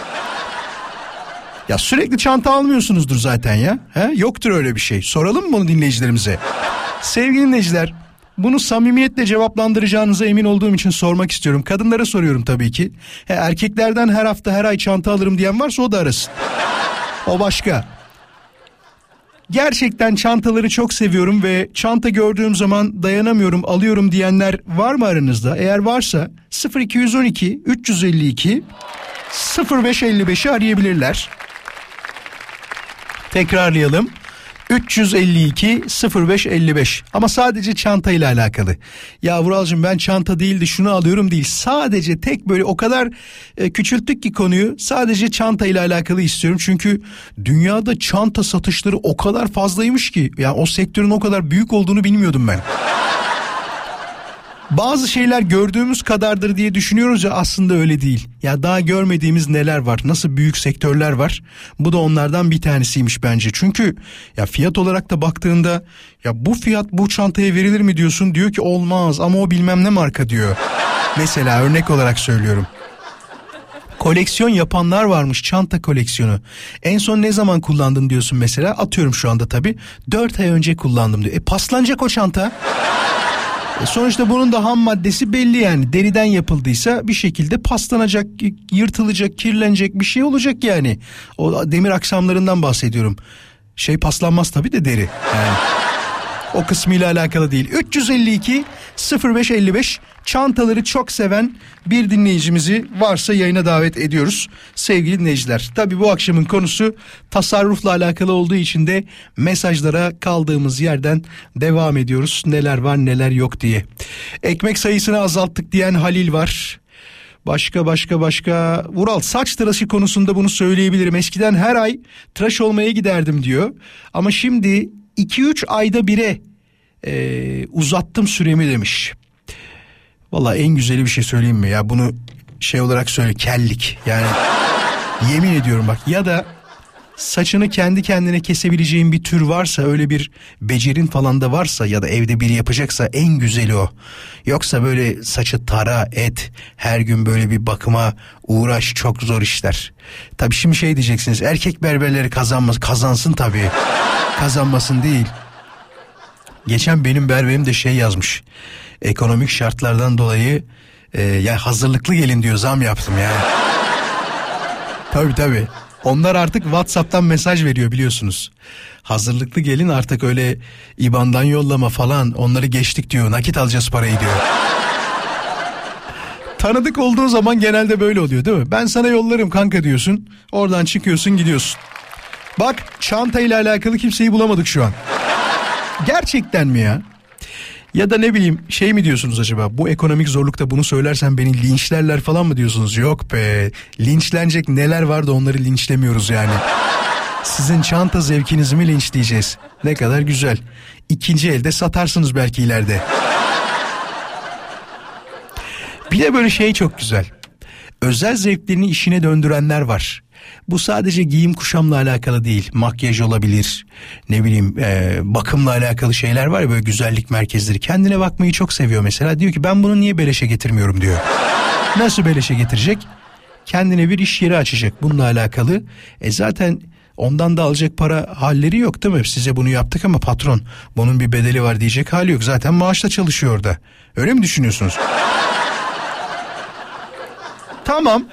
Ya sürekli çanta almıyorsunuzdur zaten ya. He? Yoktur öyle bir şey. Soralım mı bunu dinleyicilerimize? Sevgili dinleyiciler bunu samimiyetle cevaplandıracağınıza emin olduğum için sormak istiyorum. Kadınlara soruyorum tabii ki. He, erkeklerden her hafta her ay çanta alırım diyen varsa o da arasın. O başka. Gerçekten çantaları çok seviyorum ve çanta gördüğüm zaman dayanamıyorum alıyorum diyenler var mı aranızda? Eğer varsa 0212 352 0555'i arayabilirler. Tekrarlayalım. 352 0555 ama sadece çanta ile alakalı. Ya Vuralcığım ben çanta değildi şunu alıyorum değil. Sadece tek böyle o kadar e, küçülttük ki konuyu sadece çanta ile alakalı istiyorum. Çünkü dünyada çanta satışları o kadar fazlaymış ki. Yani o sektörün o kadar büyük olduğunu bilmiyordum ben bazı şeyler gördüğümüz kadardır diye düşünüyoruz ya aslında öyle değil. Ya daha görmediğimiz neler var? Nasıl büyük sektörler var? Bu da onlardan bir tanesiymiş bence. Çünkü ya fiyat olarak da baktığında ya bu fiyat bu çantaya verilir mi diyorsun? Diyor ki olmaz ama o bilmem ne marka diyor. Mesela örnek olarak söylüyorum koleksiyon yapanlar varmış çanta koleksiyonu. En son ne zaman kullandın diyorsun mesela atıyorum şu anda tabii 4 ay önce kullandım diyor. E paslanacak o çanta. E, sonuçta bunun da ham maddesi belli yani. Deriden yapıldıysa bir şekilde paslanacak, yırtılacak, kirlenecek bir şey olacak yani. O demir aksamlarından bahsediyorum. Şey paslanmaz tabii de deri. Yani. O kısmıyla alakalı değil. 352 0555 çantaları çok seven bir dinleyicimizi varsa yayına davet ediyoruz sevgili dinleyiciler. Tabii bu akşamın konusu tasarrufla alakalı olduğu için de mesajlara kaldığımız yerden devam ediyoruz. Neler var neler yok diye. Ekmek sayısını azalttık diyen Halil var. Başka başka başka Vural saç tıraşı konusunda bunu söyleyebilirim. Eskiden her ay tıraş olmaya giderdim diyor. Ama şimdi 2-3 ayda bire e, uzattım süremi demiş. Valla en güzeli bir şey söyleyeyim mi ya? Bunu şey olarak söyle kellik. Yani yemin ediyorum bak. Ya da saçını kendi kendine kesebileceğin bir tür varsa öyle bir becerin falan da varsa ya da evde biri yapacaksa en güzeli o. Yoksa böyle saçı tara et her gün böyle bir bakıma uğraş çok zor işler. Tabii şimdi şey diyeceksiniz erkek berberleri kazanmaz kazansın tabii kazanmasın değil. Geçen benim berberim de şey yazmış ekonomik şartlardan dolayı e, ya hazırlıklı gelin diyor zam yaptım ya. tabii tabii. Onlar artık WhatsApp'tan mesaj veriyor biliyorsunuz. Hazırlıklı gelin artık öyle IBAN'dan yollama falan onları geçtik diyor. Nakit alacağız parayı diyor. Tanıdık olduğu zaman genelde böyle oluyor değil mi? Ben sana yollarım kanka diyorsun. Oradan çıkıyorsun gidiyorsun. Bak çantayla alakalı kimseyi bulamadık şu an. Gerçekten mi ya? Ya da ne bileyim şey mi diyorsunuz acaba bu ekonomik zorlukta bunu söylersen beni linçlerler falan mı diyorsunuz? Yok be linçlenecek neler var da onları linçlemiyoruz yani. Sizin çanta zevkinizi mi linçleyeceğiz? Ne kadar güzel. İkinci elde satarsınız belki ileride. Bir de böyle şey çok güzel. Özel zevklerini işine döndürenler var. Bu sadece giyim kuşamla alakalı değil. Makyaj olabilir. Ne bileyim e, bakımla alakalı şeyler var ya böyle güzellik merkezleri. Kendine bakmayı çok seviyor mesela. Diyor ki ben bunu niye beleşe getirmiyorum diyor. Nasıl beleşe getirecek? Kendine bir iş yeri açacak bununla alakalı. E zaten ondan da alacak para halleri yok değil mi? Size bunu yaptık ama patron bunun bir bedeli var diyecek hali yok. Zaten maaşla çalışıyor orada. Öyle mi düşünüyorsunuz? Tamam.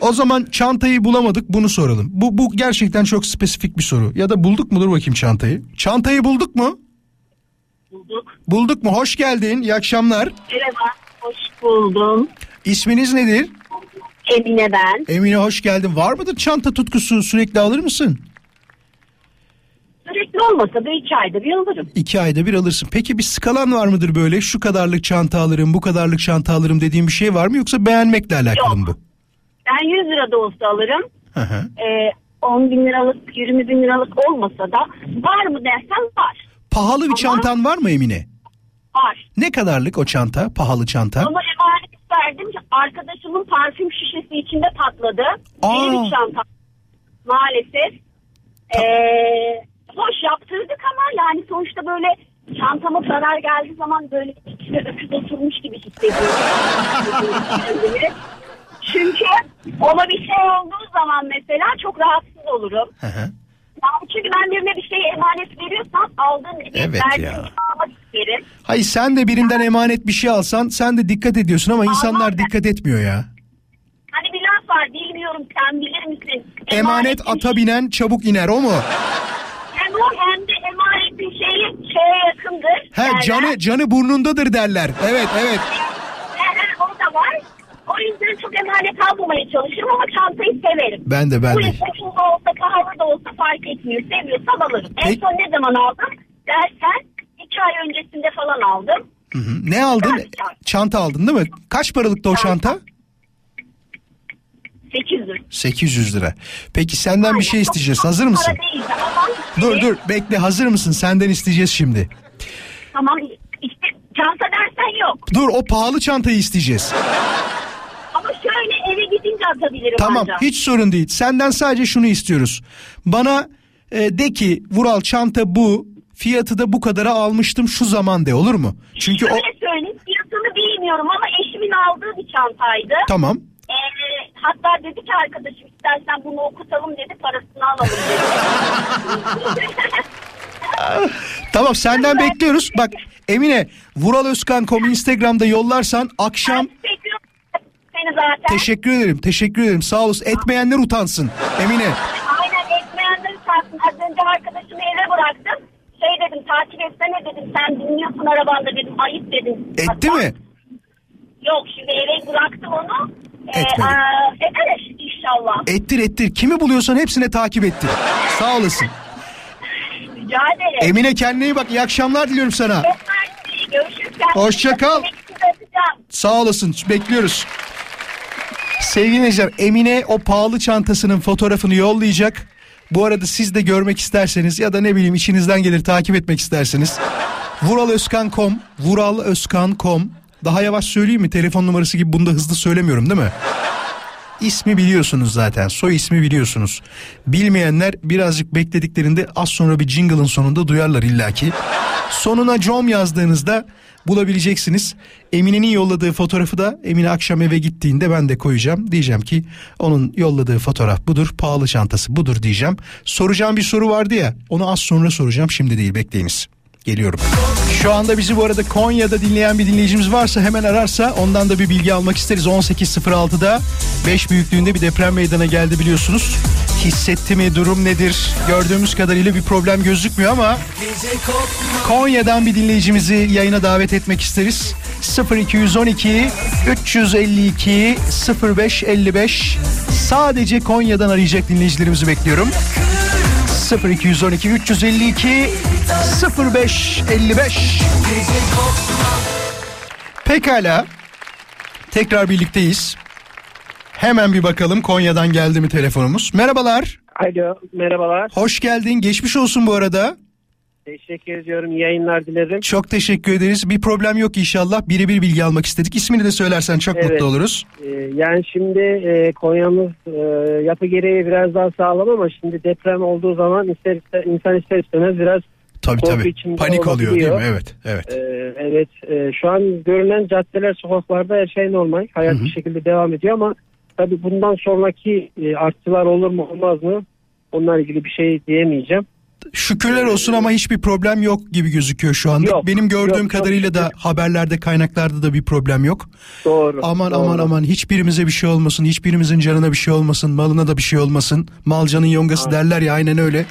O zaman çantayı bulamadık bunu soralım. Bu, bu gerçekten çok spesifik bir soru. Ya da bulduk mudur bakayım çantayı? Çantayı bulduk mu? Bulduk. Bulduk mu? Hoş geldin. İyi akşamlar. Merhaba. Hoş buldum. İsminiz nedir? Emine ben. Emine hoş geldin. Var mıdır çanta tutkusu? Sürekli alır mısın? Sürekli olmasa da iki ayda bir alırım. İki ayda bir alırsın. Peki bir skalan var mıdır böyle? Şu kadarlık çanta alırım, bu kadarlık çanta alırım dediğin bir şey var mı? Yoksa beğenmekle alakalı mı bu? Ben 100 lira da olsa alırım. Hı hı. Ee, 10 bin liralık, 20 bin liralık olmasa da var mı dersen var. Pahalı bir Ama- çantan var mı Emine? Var. Ne kadarlık o çanta? Pahalı çanta? Ama emanet verdim. Arkadaşımın parfüm şişesi içinde patladı. Aa. Yeni bir çanta. Maalesef. Ee, hoş yaptırdık ama yani sonuçta böyle çantama zarar geldiği zaman böyle içine öküz oturmuş gibi hissediyorum. Çünkü ona bir şey olduğu zaman mesela çok rahatsız olurum. Hı hı. Yani çünkü ben birine bir şey emanet veriyorsam aldığım bir Evet verdiğim ya. şey almak isterim. Hayır sen de birinden emanet bir şey alsan sen de dikkat ediyorsun ama insanlar ben. dikkat etmiyor ya. Hani bir laf var bilmiyorum sen bilir misin? Emanet Emanetin ata binen çabuk iner o mu? Hem o hem de emanetin şeyi şeye yakındır. He derler. canı canı burnundadır derler. Evet evet. O yüzden çok emanet almamaya çalışırım ama çantayı severim. Ben de ben Bu de. ucuz da olsa da olsa fark etmiyor. Seviyorsam alırım. En Peki- son ne zaman aldım dersen iki ay öncesinde falan aldım. Hı hı. Ne aldın? Çanta. Çanta aldın değil mi? Kaç paralıktı o Çanta. çanta? 800 lira. 800 lira. Peki senden bir şey Aynen, isteyeceğiz. Hazır mısın? değildi ama Dur dur bekle hazır mısın? Senden isteyeceğiz şimdi. Tamam işte çanta dersen yok. Dur o pahalı çantayı isteyeceğiz. Ama şöyle eve gidince atabilirim Tamam ancak. hiç sorun değil. Senden sadece şunu istiyoruz. Bana e, de ki Vural çanta bu. Fiyatı da bu kadara almıştım şu zaman de olur mu? Çünkü o Şöyle söyleyeyim fiyatını bilmiyorum ama eşimin aldığı bir çantaydı. tamam. Ee, hatta dedi ki arkadaşım istersen bunu okutalım dedi parasını alalım dedi. Tamam senden bekliyoruz. Bak Emine Vural Özkan.com Instagram'da yollarsan akşam Ben seni zaten. teşekkür ederim. Teşekkür ederim. Sağ olasın. Etmeyenler utansın. Emine. Aynen etmeyenleri çarpsın. Az önce arkadaşımı eve bıraktım. şey dedim takip etsene dedim sen dinliyorsun arabanda dedim ayıp dedim. Etti Hatta- mi? Yok şimdi eve bıraktım onu. Ee, Etmedi. aa, eder inşallah. Ettir ettir. Kimi buluyorsan hepsine takip ettir. Sağ olasın. Rica ederim. Emine kendine iyi bak. İyi akşamlar diliyorum sana. Görüşürüz. Hoşça kal. Öpeceğim. Sağ olasın. Bekliyoruz. Sevgili dinleyiciler Emine o pahalı çantasının fotoğrafını yollayacak. Bu arada siz de görmek isterseniz ya da ne bileyim içinizden gelir takip etmek isterseniz. Vuralözkan.com Vuralözkan.com Daha yavaş söyleyeyim mi? Telefon numarası gibi bunu da hızlı söylemiyorum değil mi? İsmi biliyorsunuz zaten. Soy ismi biliyorsunuz. Bilmeyenler birazcık beklediklerinde az sonra bir jingle'ın sonunda duyarlar illaki. Sonuna com yazdığınızda bulabileceksiniz. Emine'nin yolladığı fotoğrafı da Emine akşam eve gittiğinde ben de koyacağım. Diyeceğim ki onun yolladığı fotoğraf budur, pahalı çantası budur diyeceğim. Soracağım bir soru vardı ya onu az sonra soracağım şimdi değil bekleyiniz. Geliyorum. Şu anda bizi bu arada Konya'da dinleyen bir dinleyicimiz varsa hemen ararsa ondan da bir bilgi almak isteriz. 18.06'da 5 büyüklüğünde bir deprem meydana geldi biliyorsunuz. Hissetti mi durum nedir? Gördüğümüz kadarıyla bir problem gözükmüyor ama Konya'dan bir dinleyicimizi yayına davet etmek isteriz. 0212 352 0555 sadece Konya'dan arayacak dinleyicilerimizi bekliyorum. 0212 352 0555 Pekala. Tekrar birlikteyiz. Hemen bir bakalım Konya'dan geldi mi telefonumuz. Merhabalar. Alo merhabalar. Hoş geldin. Geçmiş olsun bu arada. Teşekkür ediyorum. Yayınlar dilerim. Çok teşekkür ederiz. Bir problem yok inşallah. Birebir bilgi almak istedik. İsmini de söylersen çok Evet. mutlu oluruz. Ee, yani şimdi e, Konya'mız e, yapı gereği biraz daha sağlam ama şimdi deprem olduğu zaman ister, ister insan ister istemez biraz Tabii tabii. Panik oluyor değil mi? Evet. Evet. Ee, evet e, şu an görünen caddeler sokaklarda her şey normal. Hayat bir şekilde devam ediyor ama tabii bundan sonraki e, artçılar olur mu olmaz mı? Onlarla ilgili bir şey diyemeyeceğim. Şükürler olsun ama hiçbir problem yok gibi gözüküyor şu anda. Yok, Benim gördüğüm yok, çok kadarıyla da haberlerde kaynaklarda da bir problem yok. Doğru. Aman doğru. aman aman hiçbirimize bir şey olmasın, hiçbirimizin canına bir şey olmasın, malına da bir şey olmasın. Mal canın yongası derler ya aynen öyle.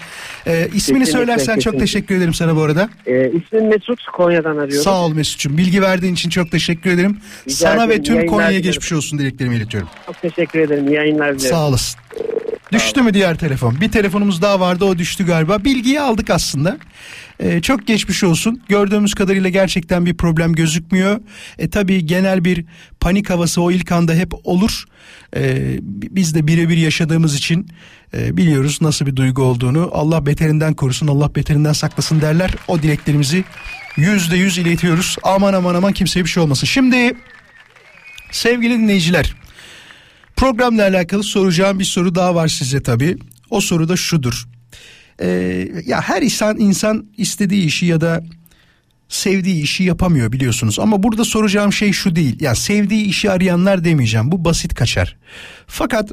Ee, ismini Kesinlikle, söylersen çok kesinlikle. teşekkür ederim sana bu arada. Ee, ismim Mesut Konya'dan arıyorum. Sağ ol Mesut'cum. Bilgi verdiğin için çok teşekkür ederim. Rica sana ederim, ve tüm Konya'ya geçmiş olsun dileklerimi iletiyorum. Çok teşekkür ederim. Yayınlar dilerim. Sağ olasın. Düştü mü diğer telefon? Bir telefonumuz daha vardı o düştü galiba. Bilgiyi aldık aslında. Ee, çok geçmiş olsun. Gördüğümüz kadarıyla gerçekten bir problem gözükmüyor. E tabii genel bir panik havası o ilk anda hep olur. Ee, biz de birebir yaşadığımız için e, biliyoruz nasıl bir duygu olduğunu. Allah beterinden korusun, Allah beterinden saklasın derler. O dileklerimizi yüzde yüz iletiyoruz. Aman aman aman kimseye bir şey olmasın. Şimdi sevgili dinleyiciler Programla alakalı soracağım bir soru daha var size tabii. O soru da şudur. Ee, ya her insan insan istediği işi ya da sevdiği işi yapamıyor biliyorsunuz. Ama burada soracağım şey şu değil. Ya sevdiği işi arayanlar demeyeceğim. Bu basit kaçar. Fakat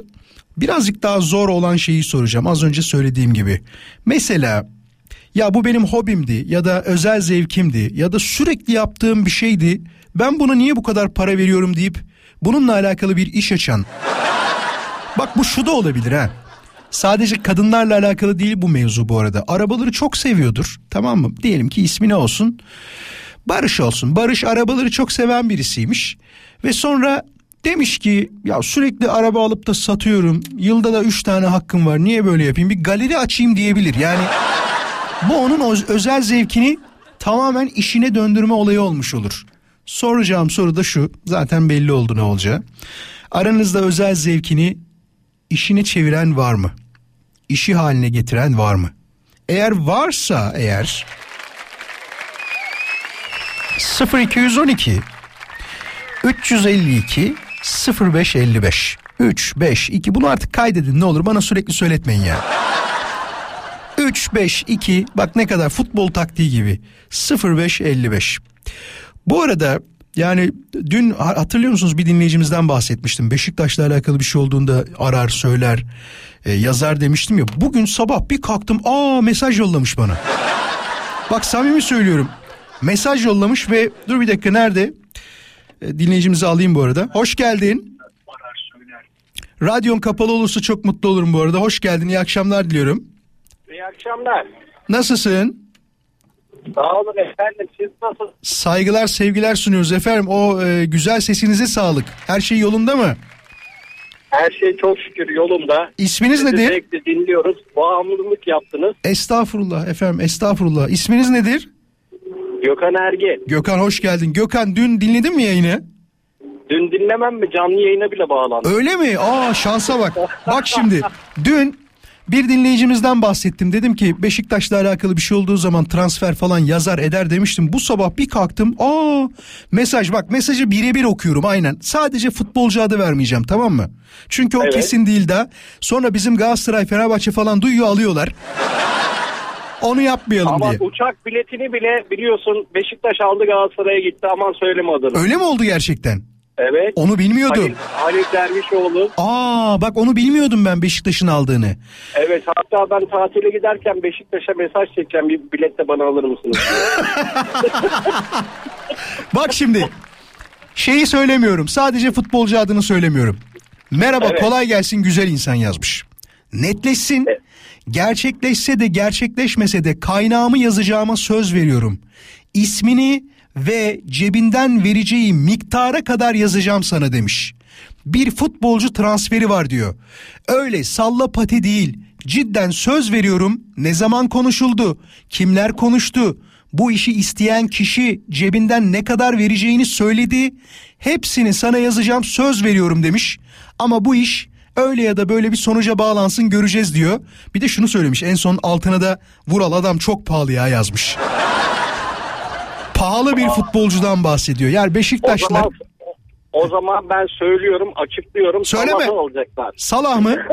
birazcık daha zor olan şeyi soracağım. Az önce söylediğim gibi. Mesela ya bu benim hobimdi ya da özel zevkimdi ya da sürekli yaptığım bir şeydi. Ben buna niye bu kadar para veriyorum deyip bununla alakalı bir iş açan. Bak bu şu da olabilir ha. Sadece kadınlarla alakalı değil bu mevzu bu arada. Arabaları çok seviyordur. Tamam mı? Diyelim ki ismi ne olsun? Barış olsun. Barış arabaları çok seven birisiymiş. Ve sonra demiş ki ya sürekli araba alıp da satıyorum. Yılda da üç tane hakkım var. Niye böyle yapayım? Bir galeri açayım diyebilir. Yani bu onun o- özel zevkini tamamen işine döndürme olayı olmuş olur. Soracağım soru da şu. Zaten belli oldu ne olacağı. Aranızda özel zevkini işine çeviren var mı? İşi haline getiren var mı? Eğer varsa eğer 0212 352 0555 3 5 2 bunu artık kaydedin ne olur bana sürekli söyletmeyin ya. 3 5 2 bak ne kadar futbol taktiği gibi 05 55. Bu arada yani dün ha- hatırlıyor musunuz bir dinleyicimizden bahsetmiştim. Beşiktaş'la alakalı bir şey olduğunda arar söyler e, yazar demiştim ya. Bugün sabah bir kalktım aa mesaj yollamış bana. Bak samimi söylüyorum. Mesaj yollamış ve dur bir dakika nerede? E, dinleyicimizi alayım bu arada. Hoş geldin. Radyon kapalı olursa çok mutlu olurum bu arada. Hoş geldin. İyi akşamlar diliyorum. İyi akşamlar. Nasılsın? Sağ olun efendim. Siz nasılsınız? Saygılar sevgiler sunuyoruz efendim. O e, güzel sesinize sağlık. Her şey yolunda mı? Her şey çok şükür yolunda. İsminiz Sizi nedir? Sürekli dinliyoruz. Bağımlılık yaptınız. Estağfurullah efendim estağfurullah. İsminiz nedir? Gökhan Erge. Gökhan hoş geldin. Gökhan dün dinledin mi yayını? Dün dinlemem mi? Canlı yayına bile bağlandım. Öyle mi? Aa şansa bak. Bak şimdi dün bir dinleyicimizden bahsettim. Dedim ki Beşiktaş'la alakalı bir şey olduğu zaman transfer falan yazar eder demiştim. Bu sabah bir kalktım. Aa mesaj bak mesajı birebir okuyorum aynen. Sadece futbolcu adı vermeyeceğim tamam mı? Çünkü o Evet. kesin değil de. Sonra bizim Galatasaray Fenerbahçe falan duyuyor alıyorlar. Onu yapmayalım Ama diye. uçak biletini bile biliyorsun Beşiktaş aldı Galatasaray'a gitti. Aman söyleme adını. Öyle mi oldu gerçekten? Evet. Onu bilmiyordum. Halil, Halil Dervişoğlu. Aa bak onu bilmiyordum ben Beşiktaş'ın aldığını. Evet hatta ben tatile giderken Beşiktaş'a mesaj çekeceğim. Bir bilet de bana alır mısınız? Bak şimdi şeyi söylemiyorum. Sadece futbolcu adını söylemiyorum. Merhaba Evet. kolay gelsin güzel insan yazmış. Netleşsin. Gerçekleşse de gerçekleşmese de kaynağımı yazacağıma söz veriyorum. İsmini ve cebinden vereceği miktara kadar yazacağım sana demiş. Bir futbolcu transferi var diyor. Öyle salla pati değil. Cidden söz veriyorum. Ne zaman konuşuldu? Kimler konuştu? Bu işi isteyen kişi cebinden ne kadar vereceğini söyledi. Hepsini sana yazacağım söz veriyorum demiş. Ama bu iş öyle ya da böyle bir sonuca bağlansın göreceğiz diyor. Bir de şunu söylemiş en son altına da Vural adam çok pahalı ya yazmış. Pahalı bir futbolcudan bahsediyor. Yani o Beşiktaşlar zaman o zaman ben söylüyorum, açıklıyorum. Söyleme. Salah'ı alacaklar. Salah mı?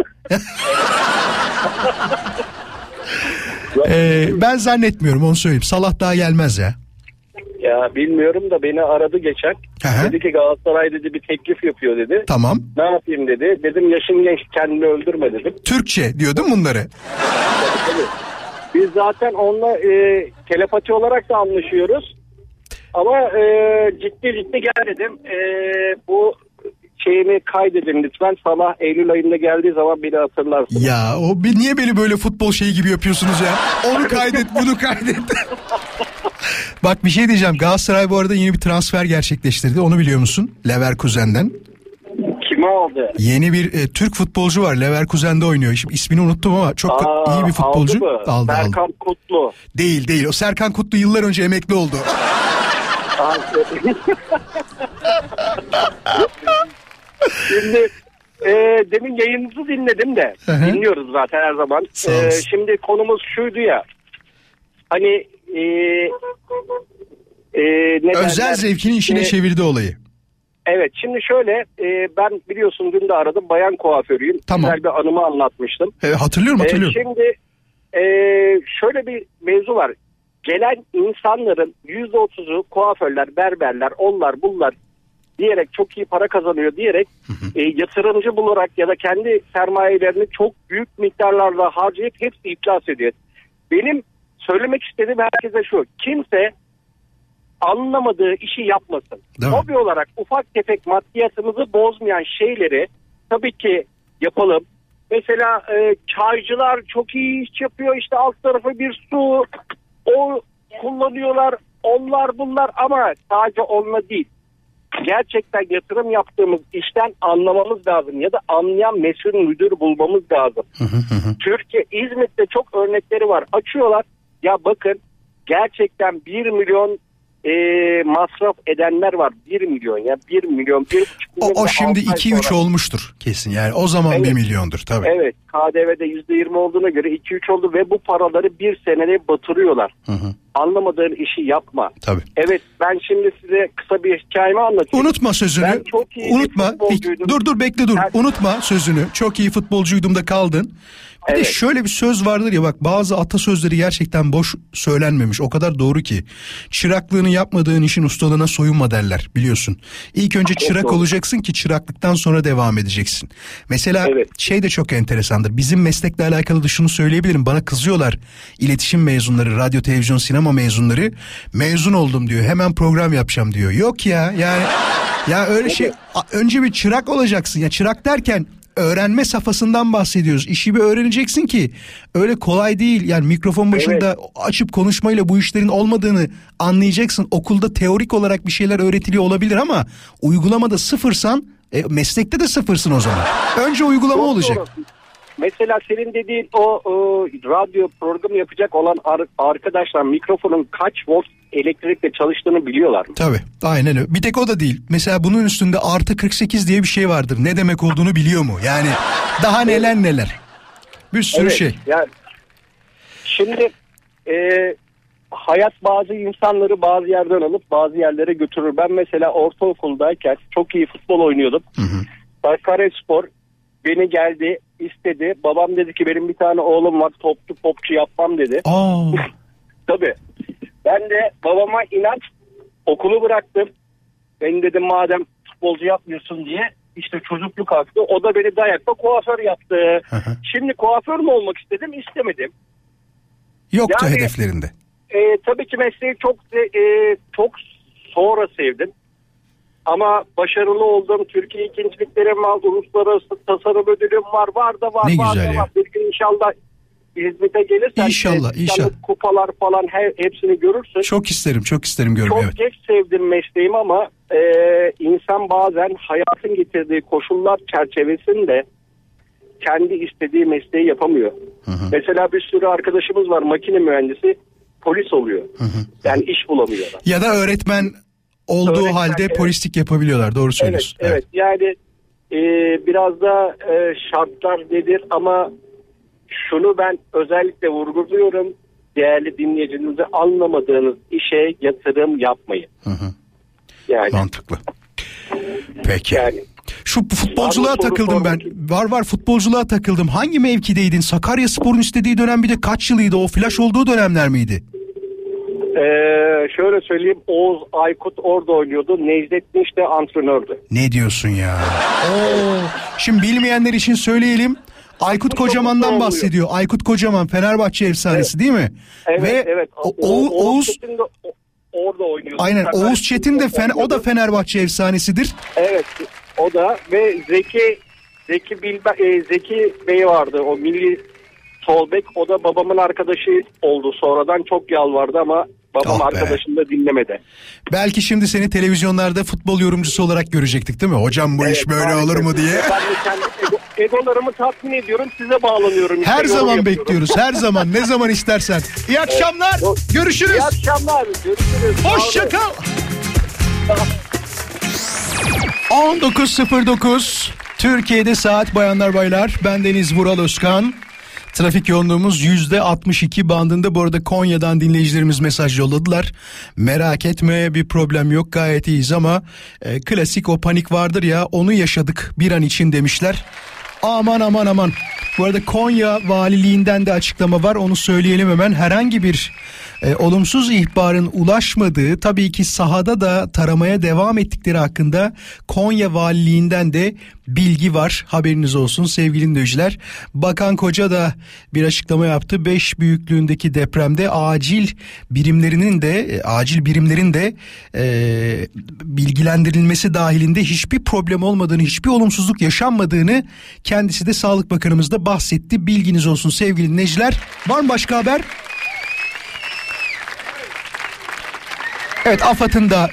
Ee, ben zannetmiyorum onu söyleyeyim. Salah daha gelmez ya. Ya bilmiyorum da beni aradı geçen. Hı hı. Dedi ki Galatasaray dedi bir teklif yapıyor dedi. Tamam. Ne yapayım dedi. Dedim yaşın genç kendini öldürme dedim. Türkçe diyordun bunları. Biz zaten onunla e, telepati olarak da anlaşıyoruz. Ama e, ciddi ciddi gel dedim. E, bu şeyimi kaydedin lütfen. Salah Eylül ayında geldiği zaman beni hatırlarsın. Ya o bir, niye beni böyle futbol şeyi gibi yapıyorsunuz ya? Onu kaydet bunu kaydet. Bak bir şey diyeceğim. Galatasaray bu arada yeni bir transfer gerçekleştirdi. Onu biliyor musun? Leverkusen'den. Kimi aldı? Yeni bir e, Türk futbolcu var. Leverkusen'de oynuyor. Şimdi ismini unuttum ama çok Aa, iyi bir futbolcu. Aldı mı? aldı. aldı. Serkan Kutlu. Değil değil. O Serkan Kutlu yıllar önce emekli oldu. Şimdi e, demin yayınınızı dinledim de Hı hı. dinliyoruz zaten her zaman. Sağ E, şimdi konumuz şuydu ya hani e, e, ne Özel derler? zevkini işine E, çevirdi olayı. Evet şimdi şöyle e, ben biliyorsun dün de aradım bayan kuaförüyüm. Tamam. Güzel bir anımı anlatmıştım. E, hatırlıyorum E, hatırlıyorum. şimdi e, şöyle bir mevzu var. Gelen insanların yüzde otuzu kuaförler, berberler, onlar bunlar diyerek çok iyi para kazanıyor diyerek e, yatırımcı bularak ya da kendi sermayelerini çok büyük miktarlarda harcayıp hepsi iflas ediyor. Benim söylemek istediğim herkese şu. Kimse anlamadığı işi yapmasın. Değil mi? Hobi olarak ufak tefek maddiyatımızı bozmayan şeyleri tabii ki yapalım. Mesela e, çaycılar çok iyi iş yapıyor işte alt tarafı bir su o kullanıyorlar onlar bunlar ama sadece onunla değil. Gerçekten yatırım yaptığımız işten anlamamız lazım ya da anlayan mesul müdür bulmamız lazım. Türkiye İzmit'te çok örnekleri var. Açıyorlar ya bakın gerçekten 1 milyon e, masraf edenler var. 1 milyon ya 1 milyon 1,5 O, milyon. o da şimdi altı ay 2-3 sonra. olmuştur kesin yani. O zaman Evet. 1 milyondur tabii. Evet KDV'de %20 olduğuna göre 2-3 oldu ve bu paraları bir senede batırıyorlar. Hı hı. Anlamadığın işi yapma. Tabii. Evet ben şimdi size kısa bir hikayemi anlatayım. Unutma sözünü. Ben çok iyi Unutma. futbolcuydum. Dur dur bekle dur. Ben- Unutma sözünü. Çok iyi futbolcuydum da kaldın. Bir de Evet. şöyle bir söz vardır ya bak bazı atasözleri gerçekten boş söylenmemiş. O kadar doğru ki. Çıraklığını yapmadığın işin ustalığına soyunma derler biliyorsun. İlk önce çırak doğru. olacaksın ki çıraklıktan sonra devam edeceksin. Mesela Evet. şey de çok enteresandır. Bizim meslekle alakalı da şunu söyleyebilirim. Bana kızıyorlar iletişim mezunları, radyo, televizyon, sinema mezunları. Mezun oldum diyor. Hemen program yapacağım diyor. Yok ya yani ya öyle şey önce bir çırak olacaksın. Ya çırak derken öğrenme safhasından bahsediyoruz. İşi bir öğreneceksin ki öyle kolay değil. Yani mikrofon başında açıp konuşmayla bu işlerin olmadığını anlayacaksın. Okulda teorik olarak bir şeyler öğretiliyor olabilir ama uygulamada sıfırsan e, meslekte de sıfırsın o zaman. Önce uygulama Çok olacak. doğru. Mesela senin dediğin o, o radyo programı yapacak olan ar- arkadaşlar mikrofonun kaç volt elektrikle çalıştığını biliyorlar mı? Tabii aynen öyle. Bir tek o da değil. Mesela bunun üstünde artı 48 diye bir şey vardır. Ne demek olduğunu biliyor mu? Yani daha neler neler. Bir sürü Evet, şey. Yani şimdi e, hayat bazı insanları bazı yerden alıp bazı yerlere götürür. Ben mesela ortaokuldayken çok iyi futbol oynuyordum. Sakaryaspor beni geldi istedi. Babam dedi ki benim bir tane oğlum var topçu popçu yapmam dedi. Aa, Tabii. Ben de babama inat okulu bıraktım. Ben dedim madem futbolcu yapmıyorsun diye işte çocukluk kalktı. O da beni dayakla kuaför yaptı. Şimdi kuaför mü olmak istedim istemedim. yoktu Yani- hedeflerinde. E, tabii ki mesleği çok e, çok sonra sevdim. Ama başarılı oldum. Türkiye ikinciliklerim var. Uluslararası tasarım ödülüm var. Var da var. Ne var güzel da ya. var. Bir gün inşallah hizmete gelirsen. İnşallah, e, inşallah. Kupalar falan he- hepsini görürsün. Çok isterim, çok isterim görmeyi. Çok Evet. geç sevdim mesleğimi ama e, insan bazen hayatın getirdiği koşullar çerçevesinde kendi istediği mesleği yapamıyor. Mesela bir sürü arkadaşımız var makine mühendisi polis oluyor. Yani iş bulamıyorlar. Ya da öğretmen olduğu Öğretmen, halde evet. polislik yapabiliyorlar. Doğru Evet, söylüyorsun. evet. Yani e, biraz da e, şartlar nedir ama şunu ben özellikle vurguluyorum. Değerli dinleyicinizi anlamadığınız işe yatırım yapmayın. Yani Mantıklı. Peki. Yani- Şu futbolculuğa takıldım ben. Var var futbolculuğa takıldım. Hangi mevkideydin? Sakarya Spor'un istediği dönem bir de kaç yılıydı? O flash olduğu dönemler miydi? E, şöyle söyleyeyim Oğuz Aykut orada oynuyordu. Necdettin işte antrenördü. Ne diyorsun ya? Oo. Şimdi bilmeyenler için söyleyelim. Aykut Kocaman'dan bahsediyor. Aykut Kocaman Fenerbahçe efsanesi değil mi? Evet Ve evet. O, Oğuz de orada oynuyordu. aynen Oğuz Çetin de Fener, o da. Fenerbahçe efsanesidir. Evet o da ve Zeki Zeki Bilbe, e, Zeki Bey vardı o milli sol bek o da babamın arkadaşı oldu sonradan çok yalvardı ama babam be. arkadaşını da dinlemedi. Belki şimdi seni televizyonlarda futbol yorumcusu olarak görecektik değil mi? Hocam bu iş böyle olur mu diye. Ben de kendi ego, egolarımı tatmin ediyorum size bağlanıyorum. İşte Her yorum zaman bekliyoruz. Her zaman ne zaman istersen. İyi akşamlar. Görüşürüz. İyi akşamlar. Görüşürüz. Sağ olun. Hoşça kal. 19.09 Türkiye'de saat bayanlar baylar. Ben Deniz Vural Özkan. Trafik yoğunluğumuz %62 bandında. Bu arada Konya'dan dinleyicilerimiz mesaj yolladılar. Merak etme bir problem yok gayet iyiyiz ama e, klasik o panik vardır ya onu yaşadık bir an için demişler. Aman aman aman. Bu arada Konya valiliğinden de açıklama var onu söyleyelim hemen. Herhangi bir e, olumsuz ihbarın ulaşmadığı tabii ki sahada da taramaya devam ettikleri hakkında Konya valiliğinden de bilgi var. Haberiniz olsun sevgili dinleyiciler. Bakan Koca da bir açıklama yaptı. 5 büyüklüğündeki depremde acil birimlerinin de e, acil birimlerin de e, bilgilendirilmesi dahilinde hiçbir problem olmadığını, hiçbir olumsuzluk yaşanmadığını kendisi de Sağlık Bakanımız da bahsetti. Bilginiz olsun sevgili dinleyiciler. Var mı başka haber? Evet AFAD'ın da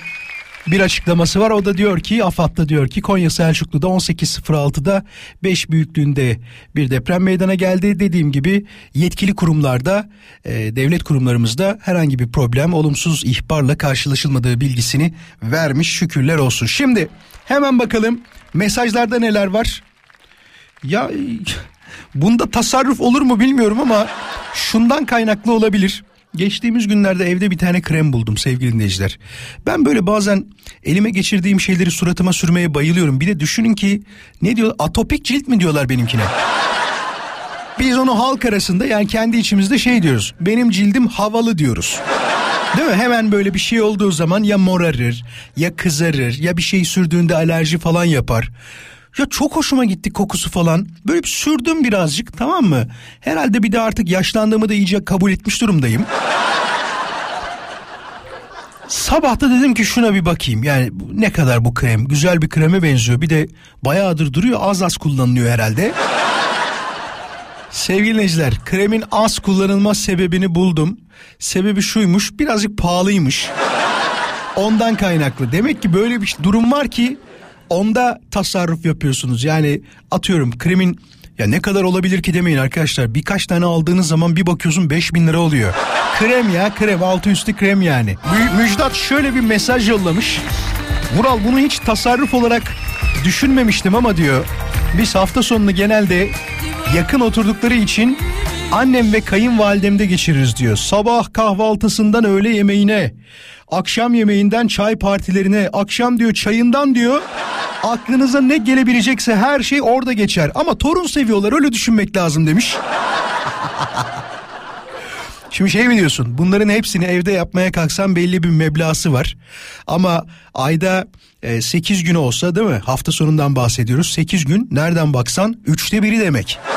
bir açıklaması var. O da diyor ki AFAD'da diyor ki Konya Selçuklu'da 18.06'da 5 büyüklüğünde bir deprem meydana geldi. Dediğim gibi yetkili kurumlarda e, devlet kurumlarımızda herhangi bir problem olumsuz ihbarla karşılaşılmadığı bilgisini vermiş şükürler olsun. Şimdi hemen bakalım mesajlarda neler var. Ya bunda tasarruf olur mu bilmiyorum ama şundan kaynaklı olabilir. Geçtiğimiz günlerde evde bir tane krem buldum sevgili dinleyiciler. Ben böyle bazen elime geçirdiğim şeyleri suratıma sürmeye bayılıyorum. Bir de düşünün ki ne diyor atopik cilt mi diyorlar benimkine? Biz onu halk arasında yani kendi içimizde şey diyoruz. Benim cildim havalı diyoruz. Değil mi? Hemen böyle bir şey olduğu zaman ya morarır ya kızarır ya bir şey sürdüğünde alerji falan yapar. Ya çok hoşuma gitti kokusu falan. Böyle bir sürdüm birazcık tamam mı? Herhalde bir de artık yaşlandığımı da iyice kabul etmiş durumdayım. Sabah da dedim ki şuna bir bakayım. Yani ne kadar bu krem? Güzel bir kreme benziyor. Bir de bayağıdır duruyor. Az az kullanılıyor herhalde. Sevgili dinleyiciler, kremin az kullanılma sebebini buldum. Sebebi şuymuş, birazcık pahalıymış. Ondan kaynaklı. Demek ki böyle bir durum var ki onda tasarruf yapıyorsunuz. Yani atıyorum kremin ya ne kadar olabilir ki demeyin arkadaşlar. Birkaç tane aldığınız zaman bir bakıyorsun 5000 lira oluyor. Krem ya krem altı üstü krem yani. Mü- Müjdat şöyle bir mesaj yollamış. Vural bunu hiç tasarruf olarak düşünmemiştim ama diyor. Biz hafta sonunu genelde yakın oturdukları için annem ve kayınvalidemde geçiririz diyor. Sabah kahvaltısından öğle yemeğine, akşam yemeğinden çay partilerine, akşam diyor çayından diyor aklınıza ne gelebilecekse her şey orada geçer. Ama torun seviyorlar öyle düşünmek lazım demiş. Şimdi şey mi diyorsun? Bunların hepsini evde yapmaya kalksan belli bir meblası var. Ama ayda 8 gün olsa değil mi? Hafta sonundan bahsediyoruz. 8 gün nereden baksan üçte biri demek.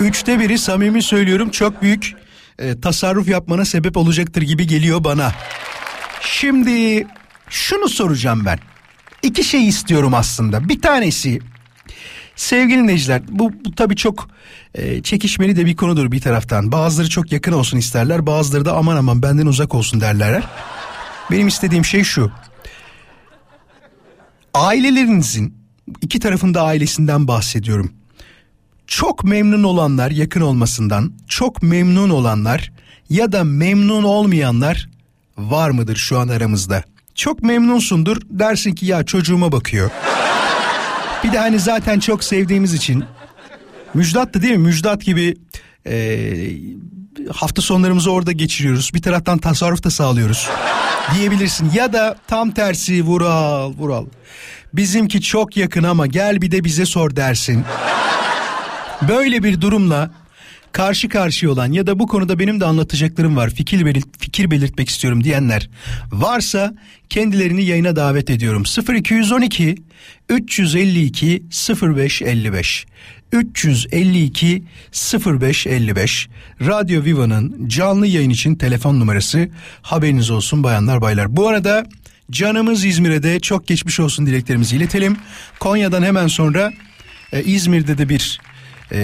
Üçte biri samimi söylüyorum çok büyük e, tasarruf yapmana sebep olacaktır gibi geliyor bana. Şimdi şunu soracağım ben. İki şey istiyorum aslında. Bir tanesi sevgili dinleyiciler bu, bu tabii çok e, çekişmeli de bir konudur bir taraftan. Bazıları çok yakın olsun isterler bazıları da aman aman benden uzak olsun derler. Benim istediğim şey şu. Ailelerinizin iki tarafında ailesinden bahsediyorum. Çok memnun olanlar yakın olmasından, çok memnun olanlar ya da memnun olmayanlar var mıdır şu an aramızda? Çok memnunsundur dersin ki ya çocuğuma bakıyor. Bir de hani zaten çok sevdiğimiz için Müjdat da değil mi? Müjdat gibi e, hafta sonlarımızı orada geçiriyoruz. Bir taraftan tasarruf da sağlıyoruz diyebilirsin. Ya da tam tersi Vural, Vural. Bizimki çok yakın ama gel bir de bize sor dersin. Böyle bir durumla karşı karşıya olan ya da bu konuda benim de anlatacaklarım var fikir, belirt, fikir belirtmek istiyorum diyenler varsa kendilerini yayına davet ediyorum 0212 352 0555 352 0555 Radyo Viva'nın canlı yayın için telefon numarası haberiniz olsun bayanlar baylar. Bu arada canımız İzmir'e de çok geçmiş olsun dileklerimizi iletelim. Konya'dan hemen sonra e, İzmir'de de bir e,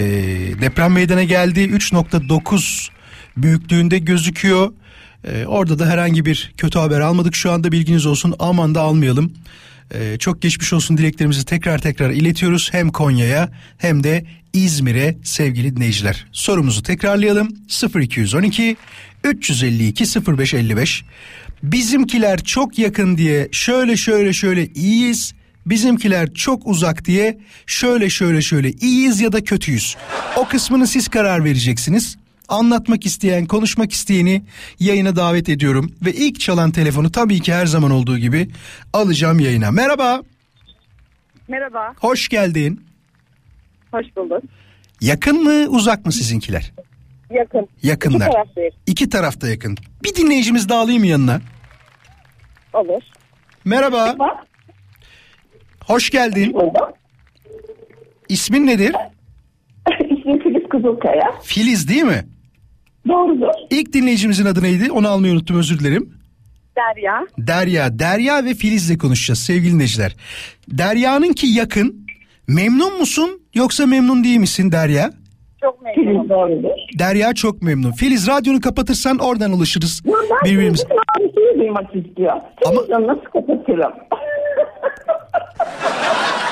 deprem meydana geldi. 3.9 büyüklüğünde gözüküyor. E, orada da herhangi bir kötü haber almadık şu anda bilginiz olsun aman da almayalım. E, çok geçmiş olsun dileklerimizi tekrar tekrar iletiyoruz hem Konya'ya hem de İzmir'e sevgili dinleyiciler. Sorumuzu tekrarlayalım 0212 352 0555 bizimkiler çok yakın diye şöyle şöyle şöyle iyiyiz bizimkiler çok uzak diye şöyle şöyle şöyle iyiyiz ya da kötüyüz. O kısmını siz karar vereceksiniz. Anlatmak isteyen, konuşmak isteyeni yayına davet ediyorum. Ve ilk çalan telefonu tabii ki her zaman olduğu gibi alacağım yayına. Merhaba, Merhaba, hoş geldin. hoş bulduk. Yakın mı, uzak mı sizinkiler? Yakın. Yakınlar. İki taraftayız. İki tarafta yakın. Bir dinleyicimiz daha alayım yanına. Olur. Merhaba. Hoş geldin. İsmin nedir? İsmim Filiz Kızılkaya. Filiz değil mi? Doğrudur. İlk dinleyicimizin adı neydi? Onu almayı unuttum özür dilerim. Derya. Derya. Derya ve Filiz'le konuşacağız sevgili dinleyiciler. Derya'nın ki yakın. Memnun musun yoksa memnun değil misin Derya? Çok memnunum. Doğrudur. Derya çok memnun. Filiz radyonu kapatırsan oradan ulaşırız birbirimize. Abisini duymak istiyor. Televizyonu nasıl kapatırım?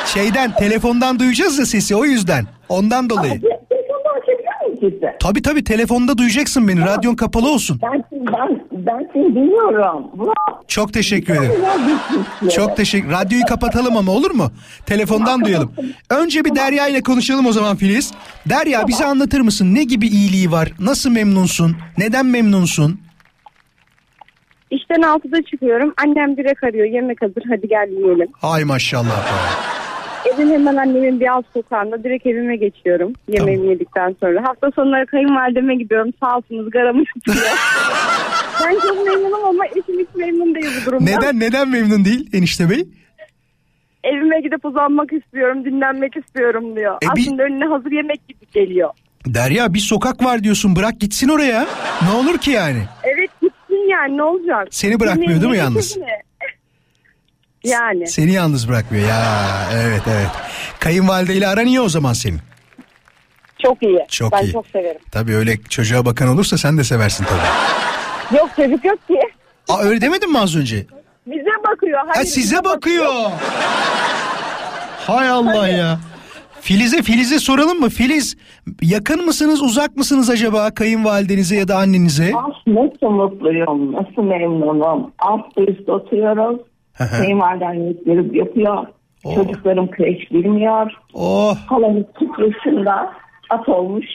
Şeyden telefondan duyacağız ya sesi o yüzden. Ondan dolayı. Sizi? Tabii tabii telefonda duyacaksın beni. Radyon kapalı olsun. Ben, ben, ben seni dinliyorum. Bravo. Çok teşekkür ederim. Çok teşekkür. Radyoyu kapatalım ama olur mu? Telefondan duyalım. Önce bir Derya ile konuşalım o zaman Filiz. Derya bize anlatır mısın? Ne gibi iyiliği var? Nasıl memnunsun? Neden memnunsun? İşten 6'da çıkıyorum. Annem direkt arıyor. Yemek hazır. Hadi gel yiyelim. Ay maşallah. Evim hemen annemin bir alt sokağında. Direkt evime geçiyorum. Yemeğimi yedikten sonra. Hafta sonları kayınvalideme gidiyorum. Sağ olsunuz garamı tutuyor. ben çok memnunum ama eşim hiç memnun değil bu durumda. Neden neden memnun değil enişte bey? Evime gidip uzanmak istiyorum, dinlenmek istiyorum diyor. E bir- Aslında önüne hazır yemek gibi geliyor. Derya bir sokak var diyorsun bırak gitsin oraya. Ne olur ki yani? Evet yani ne olacak? Seni bırakmıyor değil mi yalnız? Yani. Seni yalnız bırakmıyor ya. Evet evet. Kayınvalideyle aran iyi o zaman senin. Çok iyi. Çok ben iyi. çok severim. Tabii öyle çocuğa bakan olursa sen de seversin tabii. Yok çocuk yok ki. Aa öyle demedin mi az önce? Bize bakıyor. Ha Hayır, size bakıyor. Hay Allah ya. Filiz'e Filiz'e soralım mı? Filiz yakın mısınız uzak mısınız acaba kayınvalidenize ya da annenize? Ah, nasıl mutluyum, nasıl memnunum. Alt üst oturuyoruz. Kayınvaliden yemekleri yapıyor. Çocuklarım kreş bilmiyor. Oh. Halamız kütlesinde at olmuş.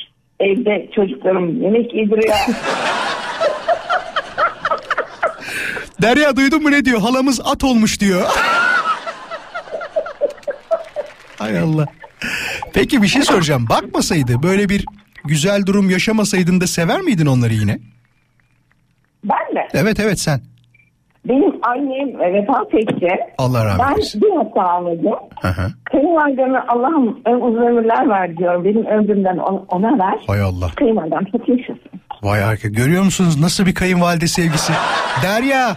Evde çocuklarım yemek yediriyor. Derya duydun mu ne diyor? Halamız at olmuş diyor. Hay Allah. Peki bir şey soracağım. Bakmasaydı böyle bir güzel durum yaşamasaydın da sever miydin onları yine? ben mi? Evet evet sen. Benim annem vefat etti. Allah rahmet Ben eylesin. bir hata anladım. Kayınvalideme Allah'ım ö- uzun ömürler ver diyorum. Benim ömrümden on- ona ver. Hay Allah. Kayınvalidem çok yaşasın. Vay harika. Görüyor musunuz nasıl bir kayınvalide sevgisi? Derya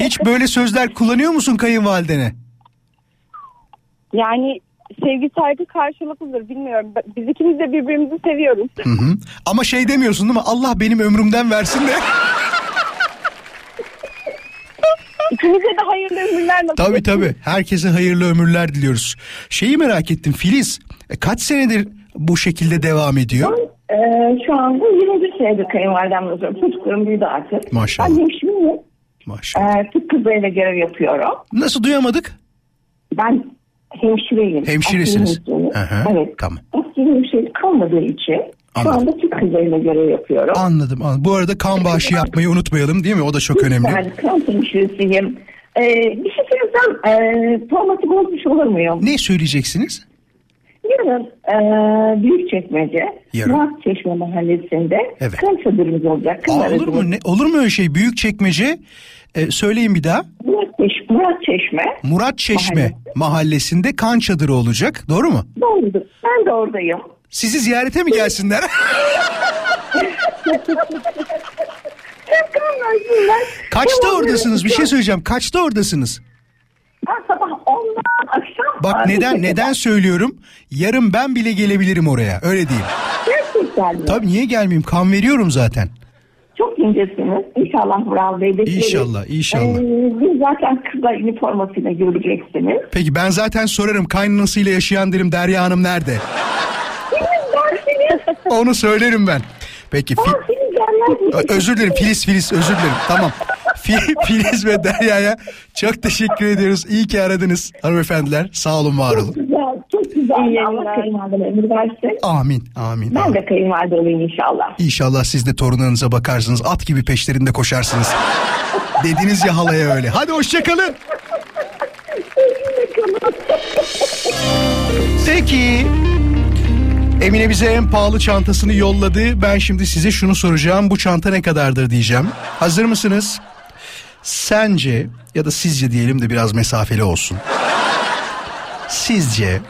hiç böyle sözler kullanıyor musun kayınvalidene? Yani sevgi saygı karşılıklıdır bilmiyorum. Biz ikimiz de birbirimizi seviyoruz. Hı hı. Ama şey demiyorsun değil mi? Allah benim ömrümden versin de. İkimize de hayırlı ömürler nasip tabii tabii. Herkese hayırlı ömürler diliyoruz. Şeyi merak ettim Filiz. e, Kaç senedir bu şekilde devam ediyor? Ee, şu anda 21 senedir kayınvalidemle oturuyorum. Çocuklarım büyüdü artık. Maşallah. Ben hemşireyim. Maşallah. Ee, tıp kızlarıyla görev yapıyorum. Nasıl duyamadık? Ben hemşireyim. Hemşiresiniz. Hı, Evet. Tamam. Askeri hemşirelik kalmadığı için Anladım. şu anda tıp kızlarıyla görev yapıyorum. Anladım. anladım. Bu arada kan bağışı yapmayı unutmayalım değil mi? O da çok önemli. Yani kan hemşiresiyim. Ee, bir şey söylesem e, formatı bozmuş olur muyum? Ne söyleyeceksiniz? Yarın e, Büyükçekmece. Murat Çeşme mahallesinde Evet. kan çadırımız olacak. Aa, olur mu? Ne, olur mu öyle şey? Büyük çekmece. söyleyin bir daha. Murat, Çeş- Murat Çeşme. Murat Çeşme mahallesinde kan çadırı olacak. Doğru mu? Doğrudur. Ben de oradayım. Sizi ziyarete mi gelsinler? Kaçta oradasınız? Bir şey söyleyeceğim. Kaçta oradasınız? Ben sabah 10'dan akşam. Bak neden 8'e neden söylüyorum? Yarın ben bile gelebilirim oraya. Öyle diyeyim. Gerçekten mi? Tabii niye gelmeyeyim? Kan veriyorum zaten. Çok incesiniz. İnşallah Vural Bey bekleriz. İnşallah, inşallah. Ee, biz zaten kızlar üniformasıyla göreceksiniz. Peki ben zaten sorarım kaynanasıyla yaşayan derim Derya Hanım nerede? Onu söylerim ben. Peki fi- özür dilerim Filiz Filiz özür dilerim. Tamam. Fi- Filiz ve Derya'ya çok teşekkür ediyoruz. İyi ki aradınız hanımefendiler. Sağ olun var olun. Güzel, çok güzel. Allah kayınvalideme ömür versin. Amin amin. Ben amin. de kayınvalide olayım inşallah. İnşallah siz de torunlarınıza bakarsınız. At gibi peşlerinde koşarsınız. Dediniz ya halaya öyle. Hadi hoşçakalın. Peki. Emine bize en pahalı çantasını yolladı. Ben şimdi size şunu soracağım. Bu çanta ne kadardır diyeceğim. Hazır mısınız? Sence ya da sizce diyelim de biraz mesafeli olsun. Sizce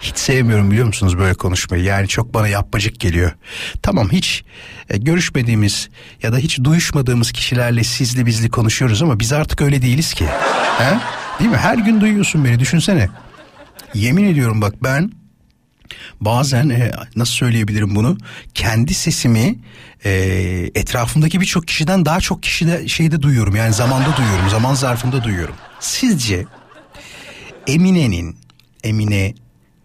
hiç sevmiyorum biliyor musunuz böyle konuşmayı. Yani çok bana yapmacık geliyor. Tamam hiç e, görüşmediğimiz ya da hiç duyuşmadığımız kişilerle sizli bizli konuşuyoruz ama biz artık öyle değiliz ki. He? Değil mi? Her gün duyuyorsun beni düşünsene. Yemin ediyorum bak ben bazen e, nasıl söyleyebilirim bunu kendi sesimi e, etrafımdaki birçok kişiden daha çok kişide şeyde duyuyorum yani zamanda duyuyorum zaman zarfında duyuyorum. Sizce Emine'nin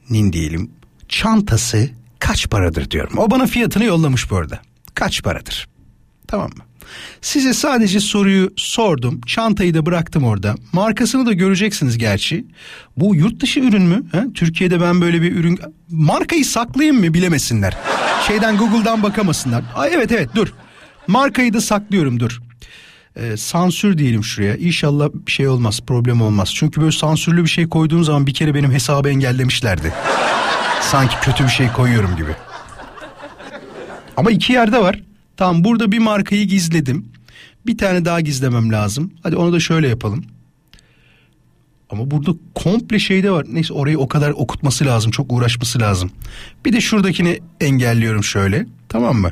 Emine'nin diyelim çantası kaç paradır diyorum. O bana fiyatını yollamış bu arada. Kaç paradır? Tamam mı? Size sadece soruyu sordum. Çantayı da bıraktım orada. Markasını da göreceksiniz gerçi. Bu yurt dışı ürün mü? Ha? Türkiye'de ben böyle bir ürün... Markayı saklayayım mı bilemesinler. Şeyden Google'dan bakamasınlar. Ay evet evet dur. Markayı da saklıyorum dur. Ee, sansür diyelim şuraya. İnşallah bir şey olmaz, problem olmaz. Çünkü böyle sansürlü bir şey koyduğum zaman bir kere benim hesabı engellemişlerdi. Sanki kötü bir şey koyuyorum gibi. Ama iki yerde var. Tamam burada bir markayı gizledim. Bir tane daha gizlemem lazım. Hadi onu da şöyle yapalım. Ama burada komple şeyde var. Neyse orayı o kadar okutması lazım. Çok uğraşması lazım. Bir de şuradakini engelliyorum şöyle. Tamam mı?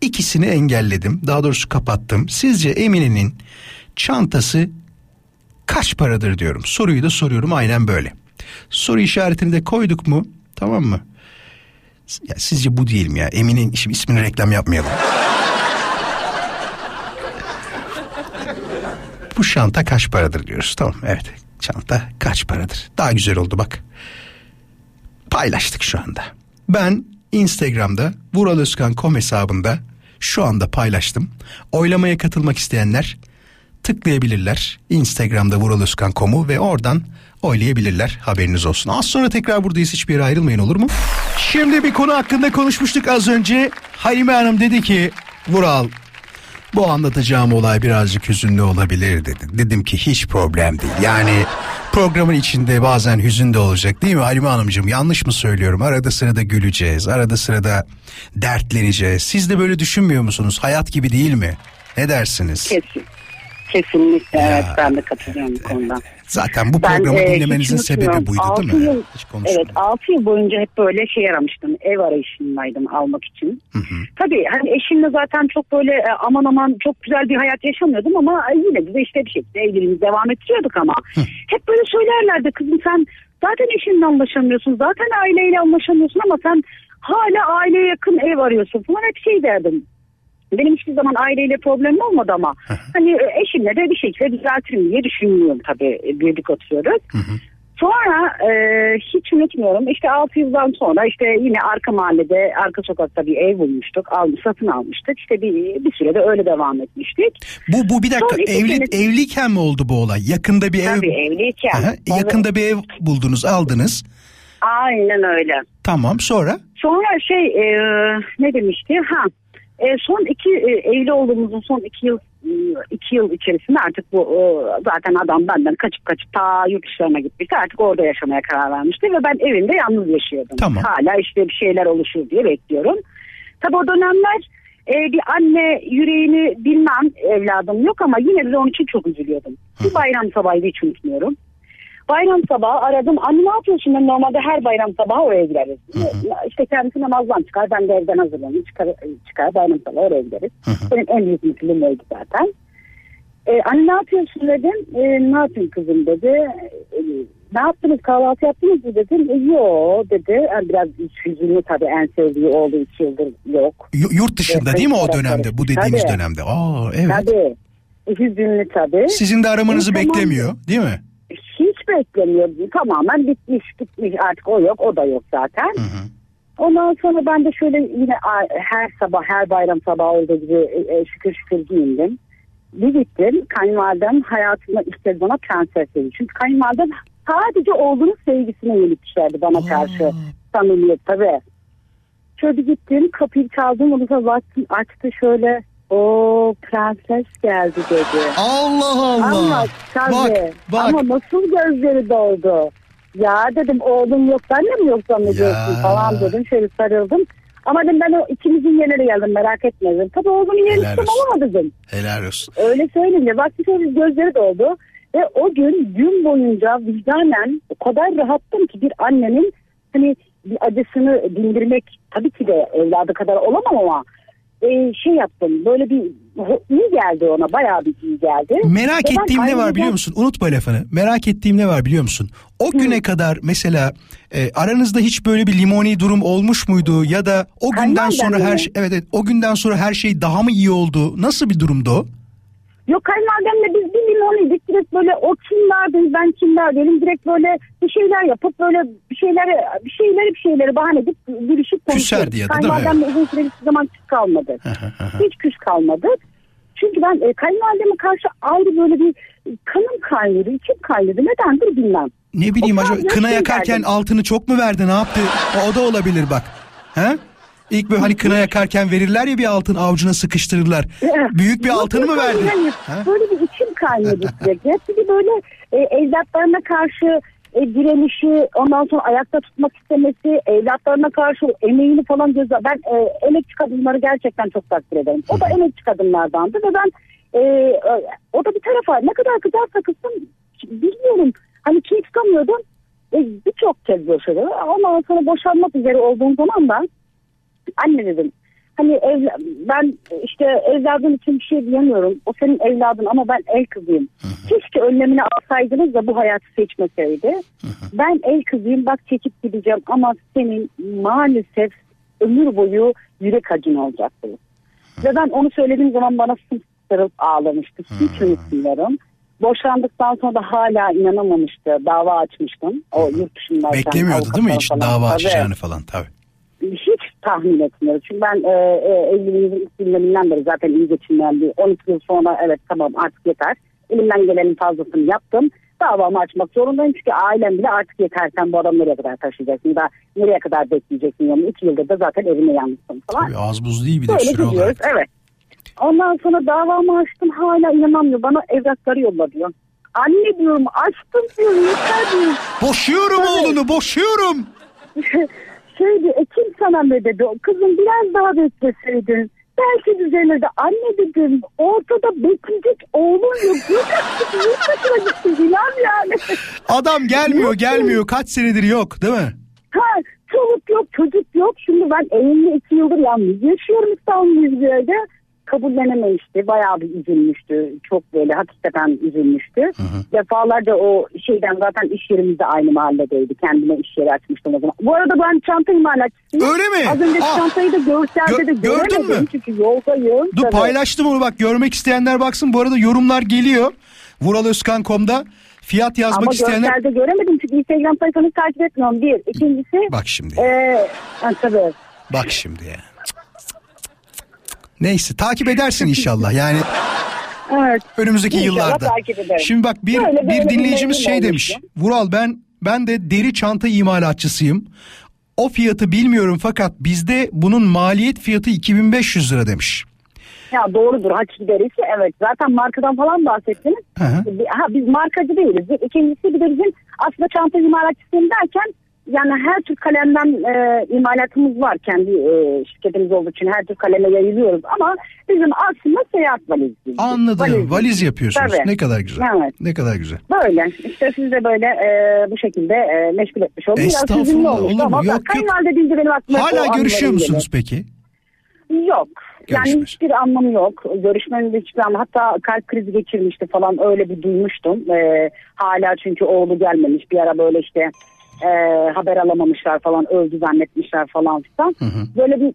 İkisini engelledim. Daha doğrusu kapattım. Sizce Emine'nin çantası kaç paradır diyorum. Soruyu da soruyorum aynen böyle. Soru işaretini de koyduk mu? Tamam mı? Ya sizce bu değil mi ya? Emine'nin şimdi ismini reklam yapmayalım. bu şanta kaç paradır diyoruz. Tamam evet. Çanta kaç paradır? Daha güzel oldu bak. Paylaştık şu anda. Ben Instagram'da Vural Özkan kom hesabında şu anda paylaştım. Oylamaya katılmak isteyenler tıklayabilirler. Instagram'da Vural Özkan komu ve oradan oylayabilirler. Haberiniz olsun. Az sonra tekrar buradayız. Hiçbir yere ayrılmayın olur mu? Şimdi bir konu hakkında konuşmuştuk az önce. Halime Hanım dedi ki Vural bu anlatacağım olay birazcık hüzünlü olabilir dedi. Dedim ki hiç problem değil. Yani programın içinde bazen hüzün de olacak değil mi Halime Hanımcığım? Yanlış mı söylüyorum? Arada sırada güleceğiz. Arada sırada dertleneceğiz. Siz de böyle düşünmüyor musunuz? Hayat gibi değil mi? Ne dersiniz? Kesin. Kesinlikle evet ben de katılıyorum bu konuda. Zaten bu Ben, programı e, dinlemenizin sebebi buydu Altı değil mi? Yıl, Hiç evet 6 yıl boyunca hep böyle şey aramıştım. Ev arayışındaydım almak için. Tabii hani eşimle zaten çok böyle e, aman aman çok güzel bir hayat yaşamıyordum ama yine de işte bir şekilde evliliğimizi devam ettiriyorduk ama. Hep böyle söylerlerdi kızım sen zaten eşinle anlaşamıyorsun zaten aileyle anlaşamıyorsun ama sen hala aileye yakın ev arıyorsun falan hep şey derdim. Benim hiçbir zaman aileyle problemim olmadı ama hani e, eşimle de bir şekilde düzeltirim diye düşünüyorum tabii e, birlik oturuyoruz. Sonra e, hiç unutmuyorum işte 6 yıldan sonra işte yine arka mahallede arka sokakta bir ev bulmuştuk. Almış, satın almıştık. İşte bir, bir sürede öyle devam etmiştik. Bu bu bir dakika Son iki evli sene- evliyken mi oldu bu olay? Yakında bir ev Tabii evliyken. Aha, yakında bir ev buldunuz, aldınız. Aynen öyle. Tamam sonra Sonra şey e, ne demişti? Ha e, son iki e, evli olduğumuzun son iki yıl e, iki yıl içerisinde artık bu e, zaten adam benden kaçıp kaçıp ta yurt dışlarına gitmişti. Artık orada yaşamaya karar vermişti ve ben evinde yalnız yaşıyordum. Tamam. Hala işte bir şeyler oluşur diye bekliyorum. Tabii o dönemler e, bir anne yüreğini bilmem evladım yok ama yine de onun için çok üzülüyordum. Bir bayram sabahıydı hiç unutmuyorum. Bayram sabahı aradım. Anne ne yapıyorsun? Ben normalde her bayram sabahı oraya gideriz. İşte kendisi namazdan çıkar. Ben de evden hazırlanayım. Çıkar, çıkar bayram sabahı oraya gideriz. Benim en büyük mutluluğum oydu zaten. Ee, anne ne yapıyorsun dedim. Ee, ne yapayım kızım dedi. Ee, ne yaptınız kahvaltı yaptınız mı dedim. E, yo dedi. Yani biraz hüzünlü tabii en sevdiği oğlu iki yıldır yok. Y- yurt dışında değil mi o dönemde? Bu dediğiniz Tabii. dönemde. Aa evet. Tabii. E, Hüzünlü tabii. Sizin de aramanızı E, tamam. beklemiyor değil mi? Hiç beklemiyor. Tamamen bitmiş gitmiş artık o yok o da yok zaten. Ondan sonra ben de şöyle yine her sabah her bayram sabahı olduğu gibi e, e, şükür şükür giyindim. Bir gittim kayınvalidem hayatımda istedi bana prenses dedi. Çünkü kayınvalidem sadece oğlunun sevgisine yenikmişlerdi bana karşı. Samimiyet tabii. Şöyle gittim kapıyı çaldım onu da baktım açtı şöyle o prenses geldi dedi. Allah Allah. Ama tabii. Bak, bak. Ama nasıl gözleri doldu. Ya dedim oğlum yok ben de mi yok zannediyorsun Ya. falan dedim. Şöyle sarıldım. Ama dedim ben o ikimizin yerine geldim merak etme dedim. Tabii oğlumun yerini Helal olsun. ama dedim. Helal olsun. Öyle söyleyince baktım şöyle gözleri doldu. Ve o gün gün boyunca vicdanen o kadar rahattım ki bir annenin hani bir acısını dindirmek tabii ki de evladı kadar olamam ama e, şey yaptım böyle bir iyi geldi ona bayağı bir iyi geldi. Merak Ve ettiğim ne var biliyor musun? Unutma lafını. Merak ettiğim ne var biliyor musun? O güne kadar mesela e, aranızda hiç böyle bir limoni durum olmuş muydu ya da o günden Kayınvalidem sonra her şey evet, evet o günden sonra her şey daha mı iyi oldu? Nasıl bir durumdu o? Yok kayınvalidemle biz bir limon yedik. Direkt böyle o kimlerdi ben kimler dedim. Direkt böyle bir şeyler yapıp böyle bir şeyleri bir şeyleri bir şeyleri bahane edip gülüşüp konuşuyoruz. Küserdi ya da değil mi? Kayınvalidemle uzun süre hiçbir zaman küs kalmadı. Hiç küs kalmadı. Çünkü ben e, kayınvalideme karşı ayrı böyle bir kanım kaynıyordu, içim kaynıyordu. Nedendir bilmem. Ne bileyim O acaba kına yakarken derdim. altını çok mu verdi ne yaptı? O, o da olabilir bak. He? İlk böyle hani kına yakarken verirler ya bir altın avucuna sıkıştırırlar. Büyük bir Yok, altını mı verdi? hayır, hayır. Ha? Böyle bir içim kaynıyordu sürekli. Hepsi böyle e, evlatlarına karşı e, direnişi, ondan sonra ayakta tutmak istemesi, evlatlarına karşı emeğini falan gözler. Ben e, emekçi kadınları gerçekten çok takdir ederim. O da emekçi kadınlardandı ve ben e, e, o da bir tarafa ne kadar kızarsa kızsın bilmiyorum. Hani kim tutamıyordum. E, Birçok kez boşadı. Ondan sonra boşanmak üzere olduğum zaman da anne dedim hani evla- ben işte evladın için bir şey diyemiyorum. O senin evladın ama ben el kızıyım. Keşke önlemini alsaydınız da bu hayatı seçmeseydi. Ben el kızıyım bak çekip gideceğim ama senin maalesef ömür boyu yürek acın olacak bu. Ve ben onu söylediğim zaman bana sımsırıp ağlamıştı. Hiç unutmuyorum. Boşandıktan sonra da hala inanamamıştı. Dava açmıştım. O yurt dışındayken. Beklemiyordu değil mi hiç dava açacağını falan tabii. Hiç tahmin etmiyorum. Çünkü ben e, e, evliliğimizin ilk gündeminden beri zaten iyi geçinmeyen bir 12 yıl sonra evet tamam artık yeter. Elimden gelenin fazlasını yaptım. Davamı açmak zorundayım çünkü ailem bile artık yeter sen bu adamı nereye kadar taşıyacaksın ya da nereye kadar bekleyeceksin yani iki yıldır da zaten evine yalnızsın falan. Tabii az buz değil bir de Böyle süre gidiyoruz olarak. evet. Ondan sonra davamı açtım hala inanamıyor. Bana evrakları yolla diyor. Anne diyorum açtım diyor yeter diyor. Boşuyorum oğlunu boşuyorum. diyor, e, kim sana ne dedi? Kızım biraz daha bekleseydin. Belki düzelirdi. Anne dedim ortada bekleyecek oğlum yok. Dışı- yurt dışına gitti Bilal yani. Adam gelmiyor gelmiyor kaç senedir yok değil mi? Ha, çoluk yok çocuk yok. Şimdi ben evimde iki yıldır yalnız yaşıyorum İstanbul İzmir'de. Kabullenememişti. Bayağı bir üzülmüştü. Çok böyle hakikaten üzülmüştü. Defalarca o şeyden zaten iş yerimiz de aynı mahalledeydi. Kendime iş yeri açmıştım o zaman. Bu arada ben çanta imalatçısıyım. Öyle mi? Az önce Aa. çantayı da görselde Gö- de gördün göremedim. mü? Çünkü yoldayım. Dur Tabii. paylaştım onu bak görmek isteyenler baksın. Bu arada yorumlar geliyor. Vuraloskan.com'da fiyat yazmak Ama isteyenler... görselde göremedim çünkü Instagram sayfanı takip etmiyorum. Bir. İkincisi. Bak şimdi. Ee, tabii. Bak şimdi ya. Neyse takip edersin inşallah yani Evet. önümüzdeki İnşallah yıllarda. takip ederim. Şimdi bak bir böyle bir dinleyicimiz şey demiş. Vural ben ben de deri çanta imalatçısıyım. O fiyatı bilmiyorum fakat bizde bunun maliyet fiyatı 2500 lira demiş. Ya doğrudur haç giderisi evet. Zaten markadan falan bahsettiniz. Hı hı. Ha, biz markacı değiliz. İkincisi bir de bizim aslında çanta imalatçısıyım derken yani her tür kalemden e, imalatımız var. Kendi e, şirketimiz olduğu için her tür kaleme yayılıyoruz. Ama bizim aslında seyahat valiziyiz. Anladım. Valiz, yapıyorsunuz. Tabii. Ne kadar güzel. Evet. Ne kadar güzel. Böyle işte siz de böyle e, bu şekilde e, meşgul etmiş oldum. Biraz Estağfurullah, olur mu? Ama Yok, kayınvalide deyince benim aklıma Hala görüşüyor musunuz peki? Yok. Yani hiçbir anlamı yok. Görüşmenin de hiçbir anlamı. Hatta kalp krizi geçirmişti falan öyle bir duymuştum. Ee, hala çünkü oğlu gelmemiş. Bir ara böyle işte e, haber alamamışlar falan. Öldü zannetmişler falan filan. Böyle bir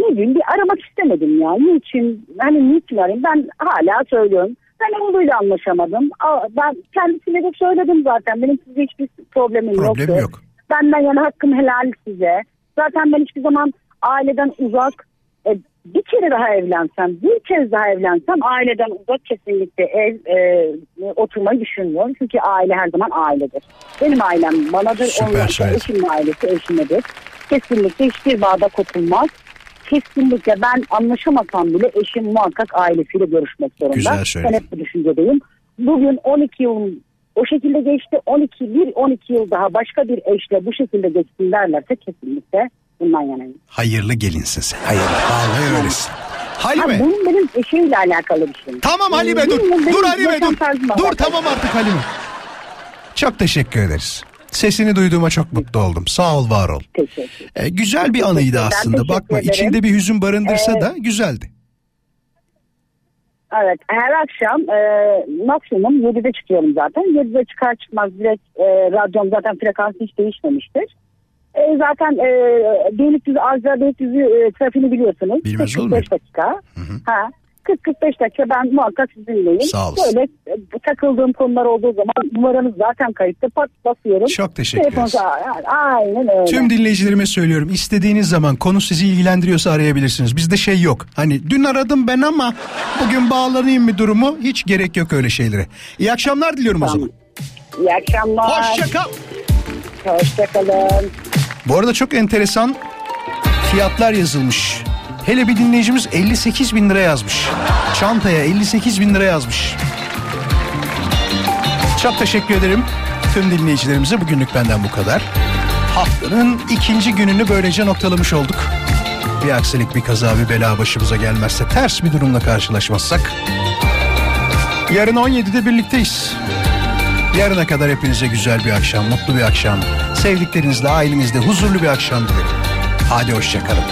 ne bileyim bir aramak istemedim ya. Niçin? Hani niçin arayayım? Ben hala söylüyorum. Ben oğluyla anlaşamadım. Ben kendisine de söyledim zaten. Benim size hiçbir problemim Problem yoktu. yok. Benden yana hakkım helal size. Zaten ben hiçbir zaman aileden uzak bir kere daha evlensem, bir kez daha evlensem aileden uzak kesinlikle ev e, oturmayı düşünmüyorum. Çünkü aile her zaman ailedir. Benim ailem banadır, Süper söyledin. eşimin ailesi eşimedir. Kesinlikle hiçbir bağda kopulmaz. Kesinlikle ben anlaşamasam bile eşim muhakkak ailesiyle görüşmek zorunda. Güzel söyledin. Ben hep bu düşüncedeyim. Bugün 12 yıl o şekilde geçti. 12 bir 12 yıl daha başka bir eşle bu şekilde geçsin derlerse kesinlikle bundan yanayım. Hayırlı gelinsin sen. Hayırlı. Vallahi öylesin. Halime. Ha, bunun benim eşiyle alakalı bir şey. Tamam Halime dur. Benim Dur Halime dur. Dur tamam artık Halime. Çok teşekkür ederiz. Sesini duyduğuma çok mutlu oldum. Sağ ol, var ol. Teşekkür Ee, güzel bir anıydı aslında. Bakma ederim. içinde bir hüzün barındırsa Ee, da güzeldi. Evet her akşam e, maksimum 7'de çıkıyorum zaten. 7'de çıkar çıkmaz direkt e, radyom zaten frekansı hiç değişmemiştir. E, zaten e, Beylikdüzü Azra Beylikdüzü e, trafiğini biliyorsunuz. Bilmez olur 45 dakika. Ha. 40-45 dakika ben muhakkak sizinleyim. Sağ olasın. Böyle e, takıldığım konular olduğu zaman numaranız zaten kayıtta pat basıyorum. Çok teşekkür Telefonunuza- ederiz. Aynen öyle. Tüm dinleyicilerime söylüyorum. İstediğiniz zaman konu sizi ilgilendiriyorsa arayabilirsiniz. Bizde şey yok. Hani dün aradım ben ama bugün bağlanayım mı durumu hiç gerek yok öyle şeylere. İyi akşamlar diliyorum o zaman. İyi akşamlar. Hoşça kal. Hoşçakalın. Bu arada çok enteresan fiyatlar yazılmış. Hele bir dinleyicimiz 58 bin lira yazmış. Çantaya 58 bin lira yazmış. Çok teşekkür ederim tüm dinleyicilerimize. Bugünlük benden bu kadar. Haftanın ikinci gününü böylece noktalamış olduk. Bir aksilik, bir kaza, bir bela başımıza gelmezse, ters bir durumla karşılaşmazsak... Yarın 17'de birlikteyiz. Yarına kadar hepinize güzel bir akşam, mutlu bir akşam. Sevdiklerinizle, ailenizle huzurlu bir akşam dilerim. Hadi hoşçakalın.